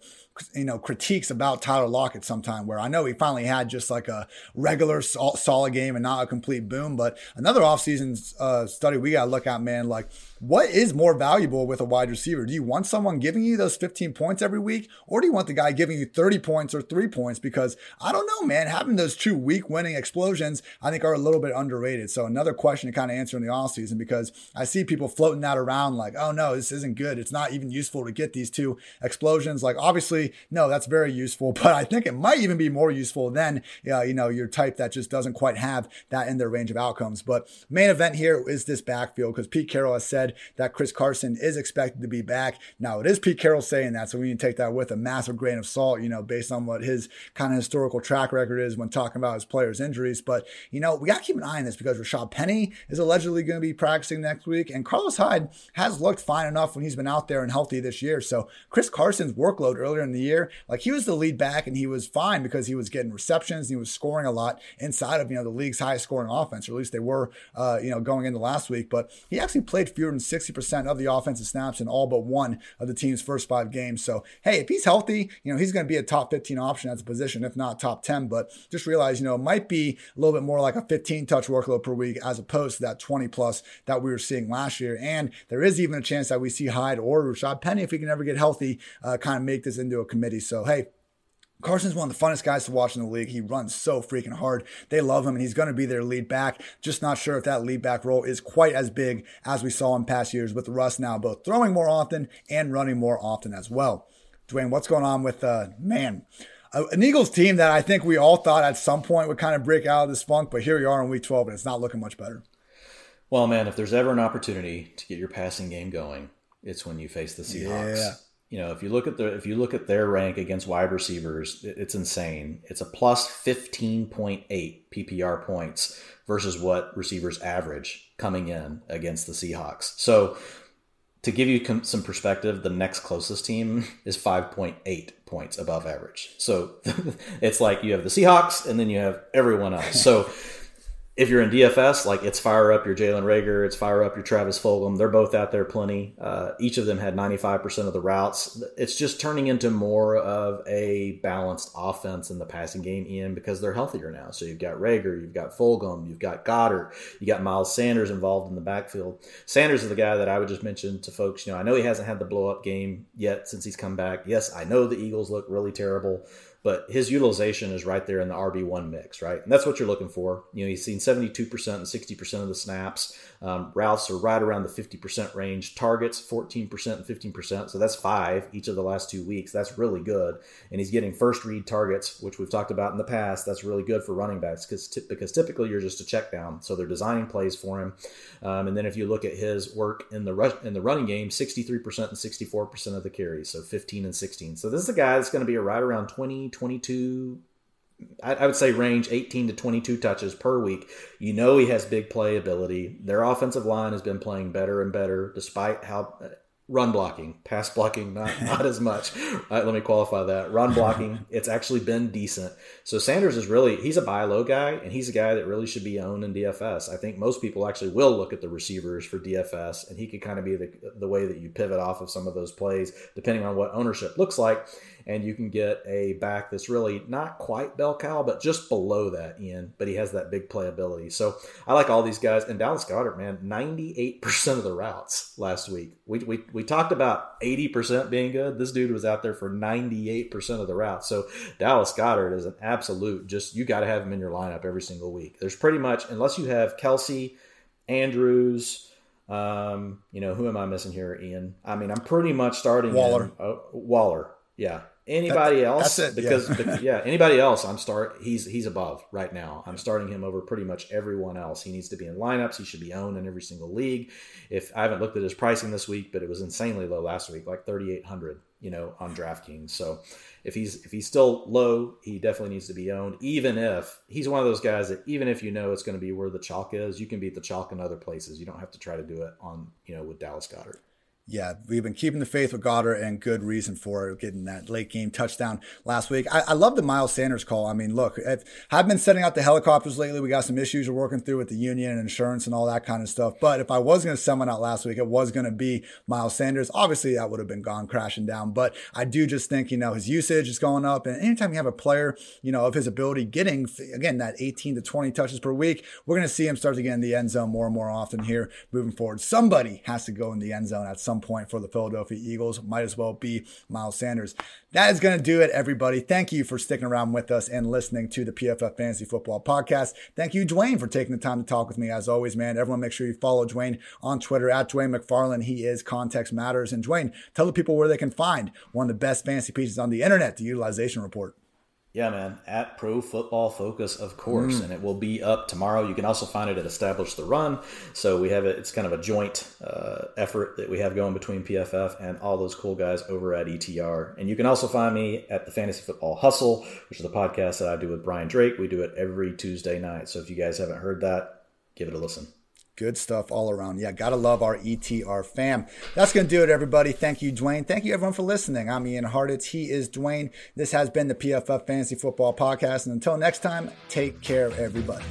you know critiques about Tyler Lockett sometime where I know he finally had just like a regular solid game and not a complete boom, but another offseason uh, study we got to look at, man. Like, what is more valuable with a wide receiver? Do you want someone giving you those 15 points every week, or do you want the guy giving you 30 points or three points? Because I don't know, man. Having those two week winning explosions, I think, are a little bit underrated. So another question to kind of answer in the offseason because I see people floating that around like, oh no, this isn't good. It's not even useful to get these two explosions. Like, obviously Obviously, no, that's very useful, [LAUGHS] but I think it might even be more useful than, uh, you know, your type that just doesn't quite have that in their range of outcomes. But main event here is this backfield because Pete Carroll has said that Chris Carson is expected to be back. Now, it is Pete Carroll saying that, so we need to take that with a massive grain of salt, you know, based on what his kind of historical track record is when talking about his players' injuries. But, you know, we got to keep an eye on this because Rashaad Penny is allegedly going to be practicing next week, and Carlos Hyde has looked fine enough when he's been out there and healthy this year. So, Chris Carson's workload earlier in the year, like he was the lead back and he was fine because he was getting receptions and he was scoring a lot inside of, you know, the league's highest scoring offense, or at least they were, uh, you know, going into last week. But he actually played fewer than 60% of the offensive snaps in all but one of the team's first five games. So, hey, if he's healthy, you know, he's going to be a top 15 option at the position, if not top 10. But just realize, you know, it might be a little bit more like a 15 touch workload per week as opposed to that 20 plus that we were seeing last year. And there is even a chance that we see Hyde or Rashaad Penny, if he can ever get healthy, uh, kind of make this into a committee. So, hey, Carson's one of the funnest guys to watch in the league. He runs so freaking hard. They love him, and he's going to be their lead back. Just not sure if that lead back role is quite as big as we saw in past years with Russ now both throwing more often and running more often as well. Dwain, what's going on with, uh, man, an Eagles team that I think we all thought at some point would kind of break out of this funk, but here we are in week 12, and it's not looking much better. Well, man, if there's ever an opportunity to get your passing game going, it's when you face the Seahawks. Yeah you know, if you look at the if you look at their rank against wide receivers, it's insane. It's a plus 15.8 PPR points versus what receivers average coming in against the Seahawks. So, to give you some perspective, the next closest team [LAUGHS] is 5.8 points above average. So, [LAUGHS] it's like you have the Seahawks and then you have everyone else. So, [LAUGHS] if you're in DFS, like it's fire up your Jalen Reagor, it's fire up your Travis Fulgham. They're both out there plenty. Uh, each of them had 95% of the routes. It's just turning into more of a balanced offense in the passing game, Ian, because they're healthier now. So you've got Reagor, you've got Fulgham, you've got Goedert, you got Miles Sanders involved in the backfield. Sanders is the guy that I would just mention to folks. You know, I know he hasn't had the blow up game yet since he's come back. Yes, I know the Eagles look really terrible but his utilization is right there in the RB1 mix, right? And that's what you're looking for. You know, he's seen 72% and 60% of the snaps. Um, routes are right around the 50% range. Targets 14% and 15%. So that's five each of the last two weeks. That's really good. And he's getting first read targets, which we've talked about in the past. That's really good for running backs because t- because typically you're just a check down. So they're designing plays for him. Um, and then if you look at his work in the rush, in the running game, 63% and 64% of the carries. So 15 and 16. So this is a guy that's going to be right around 20, 22 I, would say range 18 to 22 touches per week. You know he has big play ability. Their offensive line has been playing better and better, despite how uh, run blocking, pass blocking, not [LAUGHS] not as much. Let me qualify that. Run blocking, it's actually been decent. So Sanders is really he's a buy low guy, and he's a guy that really should be owned in DFS. I think most people actually will look at the receivers for DFS, and he could kind of be the the way that you pivot off of some of those plays, depending on what ownership looks like and you can get a back that's really not quite bell cow, but just below that, Ian. But he has that big playability. So I like all these guys. And Dallas Goedert, man, 98% of the routes last week. We, we, we talked about 80% being good. This dude was out there for 98% of the routes. So Dallas Goedert is an absolute, just you got to have him in your lineup every single week. There's pretty much, unless you have Kelce, Andrews, um, you know, who am I missing here, Ian? I mean, I'm pretty much starting Waller. In, uh, Waller. Yeah, Anybody that, else? It, because yeah. [LAUGHS] yeah. anybody else, I'm start. He's he's above right now. I'm starting him over pretty much everyone else. He needs to be in lineups. He should be owned in every single league. If I haven't looked at his pricing this week, but it was insanely low last week, like 3,800, you know, on DraftKings. So if he's if he's still low, he definitely needs to be owned. Even if he's one of those guys that even if you know it's going to be where the chalk is, you can beat the chalk in other places. You don't have to try to do it on you know with Dallas Goedert. Yeah, we've been keeping the faith with Goedert and good reason for it, getting that late game touchdown last week. I, I love the Miles Sanders call. I mean, look, I've been sending out the helicopters lately. We got some issues we're working through with the union and insurance and all that kind of stuff. But if I was going to send one out last week, it was going to be Miles Sanders. Obviously, that would have been gone crashing down. But I do just think, you know, his usage is going up. And anytime you have a player, you know, of his ability getting, again, that 18 to 20 touches per week, we're going to see him start to get in the end zone more and more often here moving forward. Somebody has to go in the end zone at some some point for the Philadelphia Eagles. Might as well be Miles Sanders. That is going to do it, everybody. Thank you for sticking around with us and listening to the PFF Fantasy Football Podcast. Thank you, Dwain, for taking the time to talk with me. As always, man, everyone make sure you follow Dwain on Twitter at Dwain McFarland. He is Context Matters. And Dwain, tell the people where they can find one of the best fantasy pieces on the internet, the utilization report. Yeah, man. At Pro Football Focus, of course, mm. and it will be up tomorrow. You can also find it at Establish the Run. So we have it. It's kind of a joint uh, effort that we have going between PFF and all those cool guys over at ETR. And you can also find me at the Fantasy Football Hustle, which is the podcast that I do with Brian Drake. We do it every Tuesday night. So if you guys haven't heard that, give it a listen. Good stuff all around. Yeah, gotta love our ETR fam. That's gonna do it, everybody. Thank you, Dwain. Thank you, everyone, for listening. I'm Ian Hartitz. He is Dwain. This has been the PFF Fantasy Football Podcast. And until next time, take care, everybody.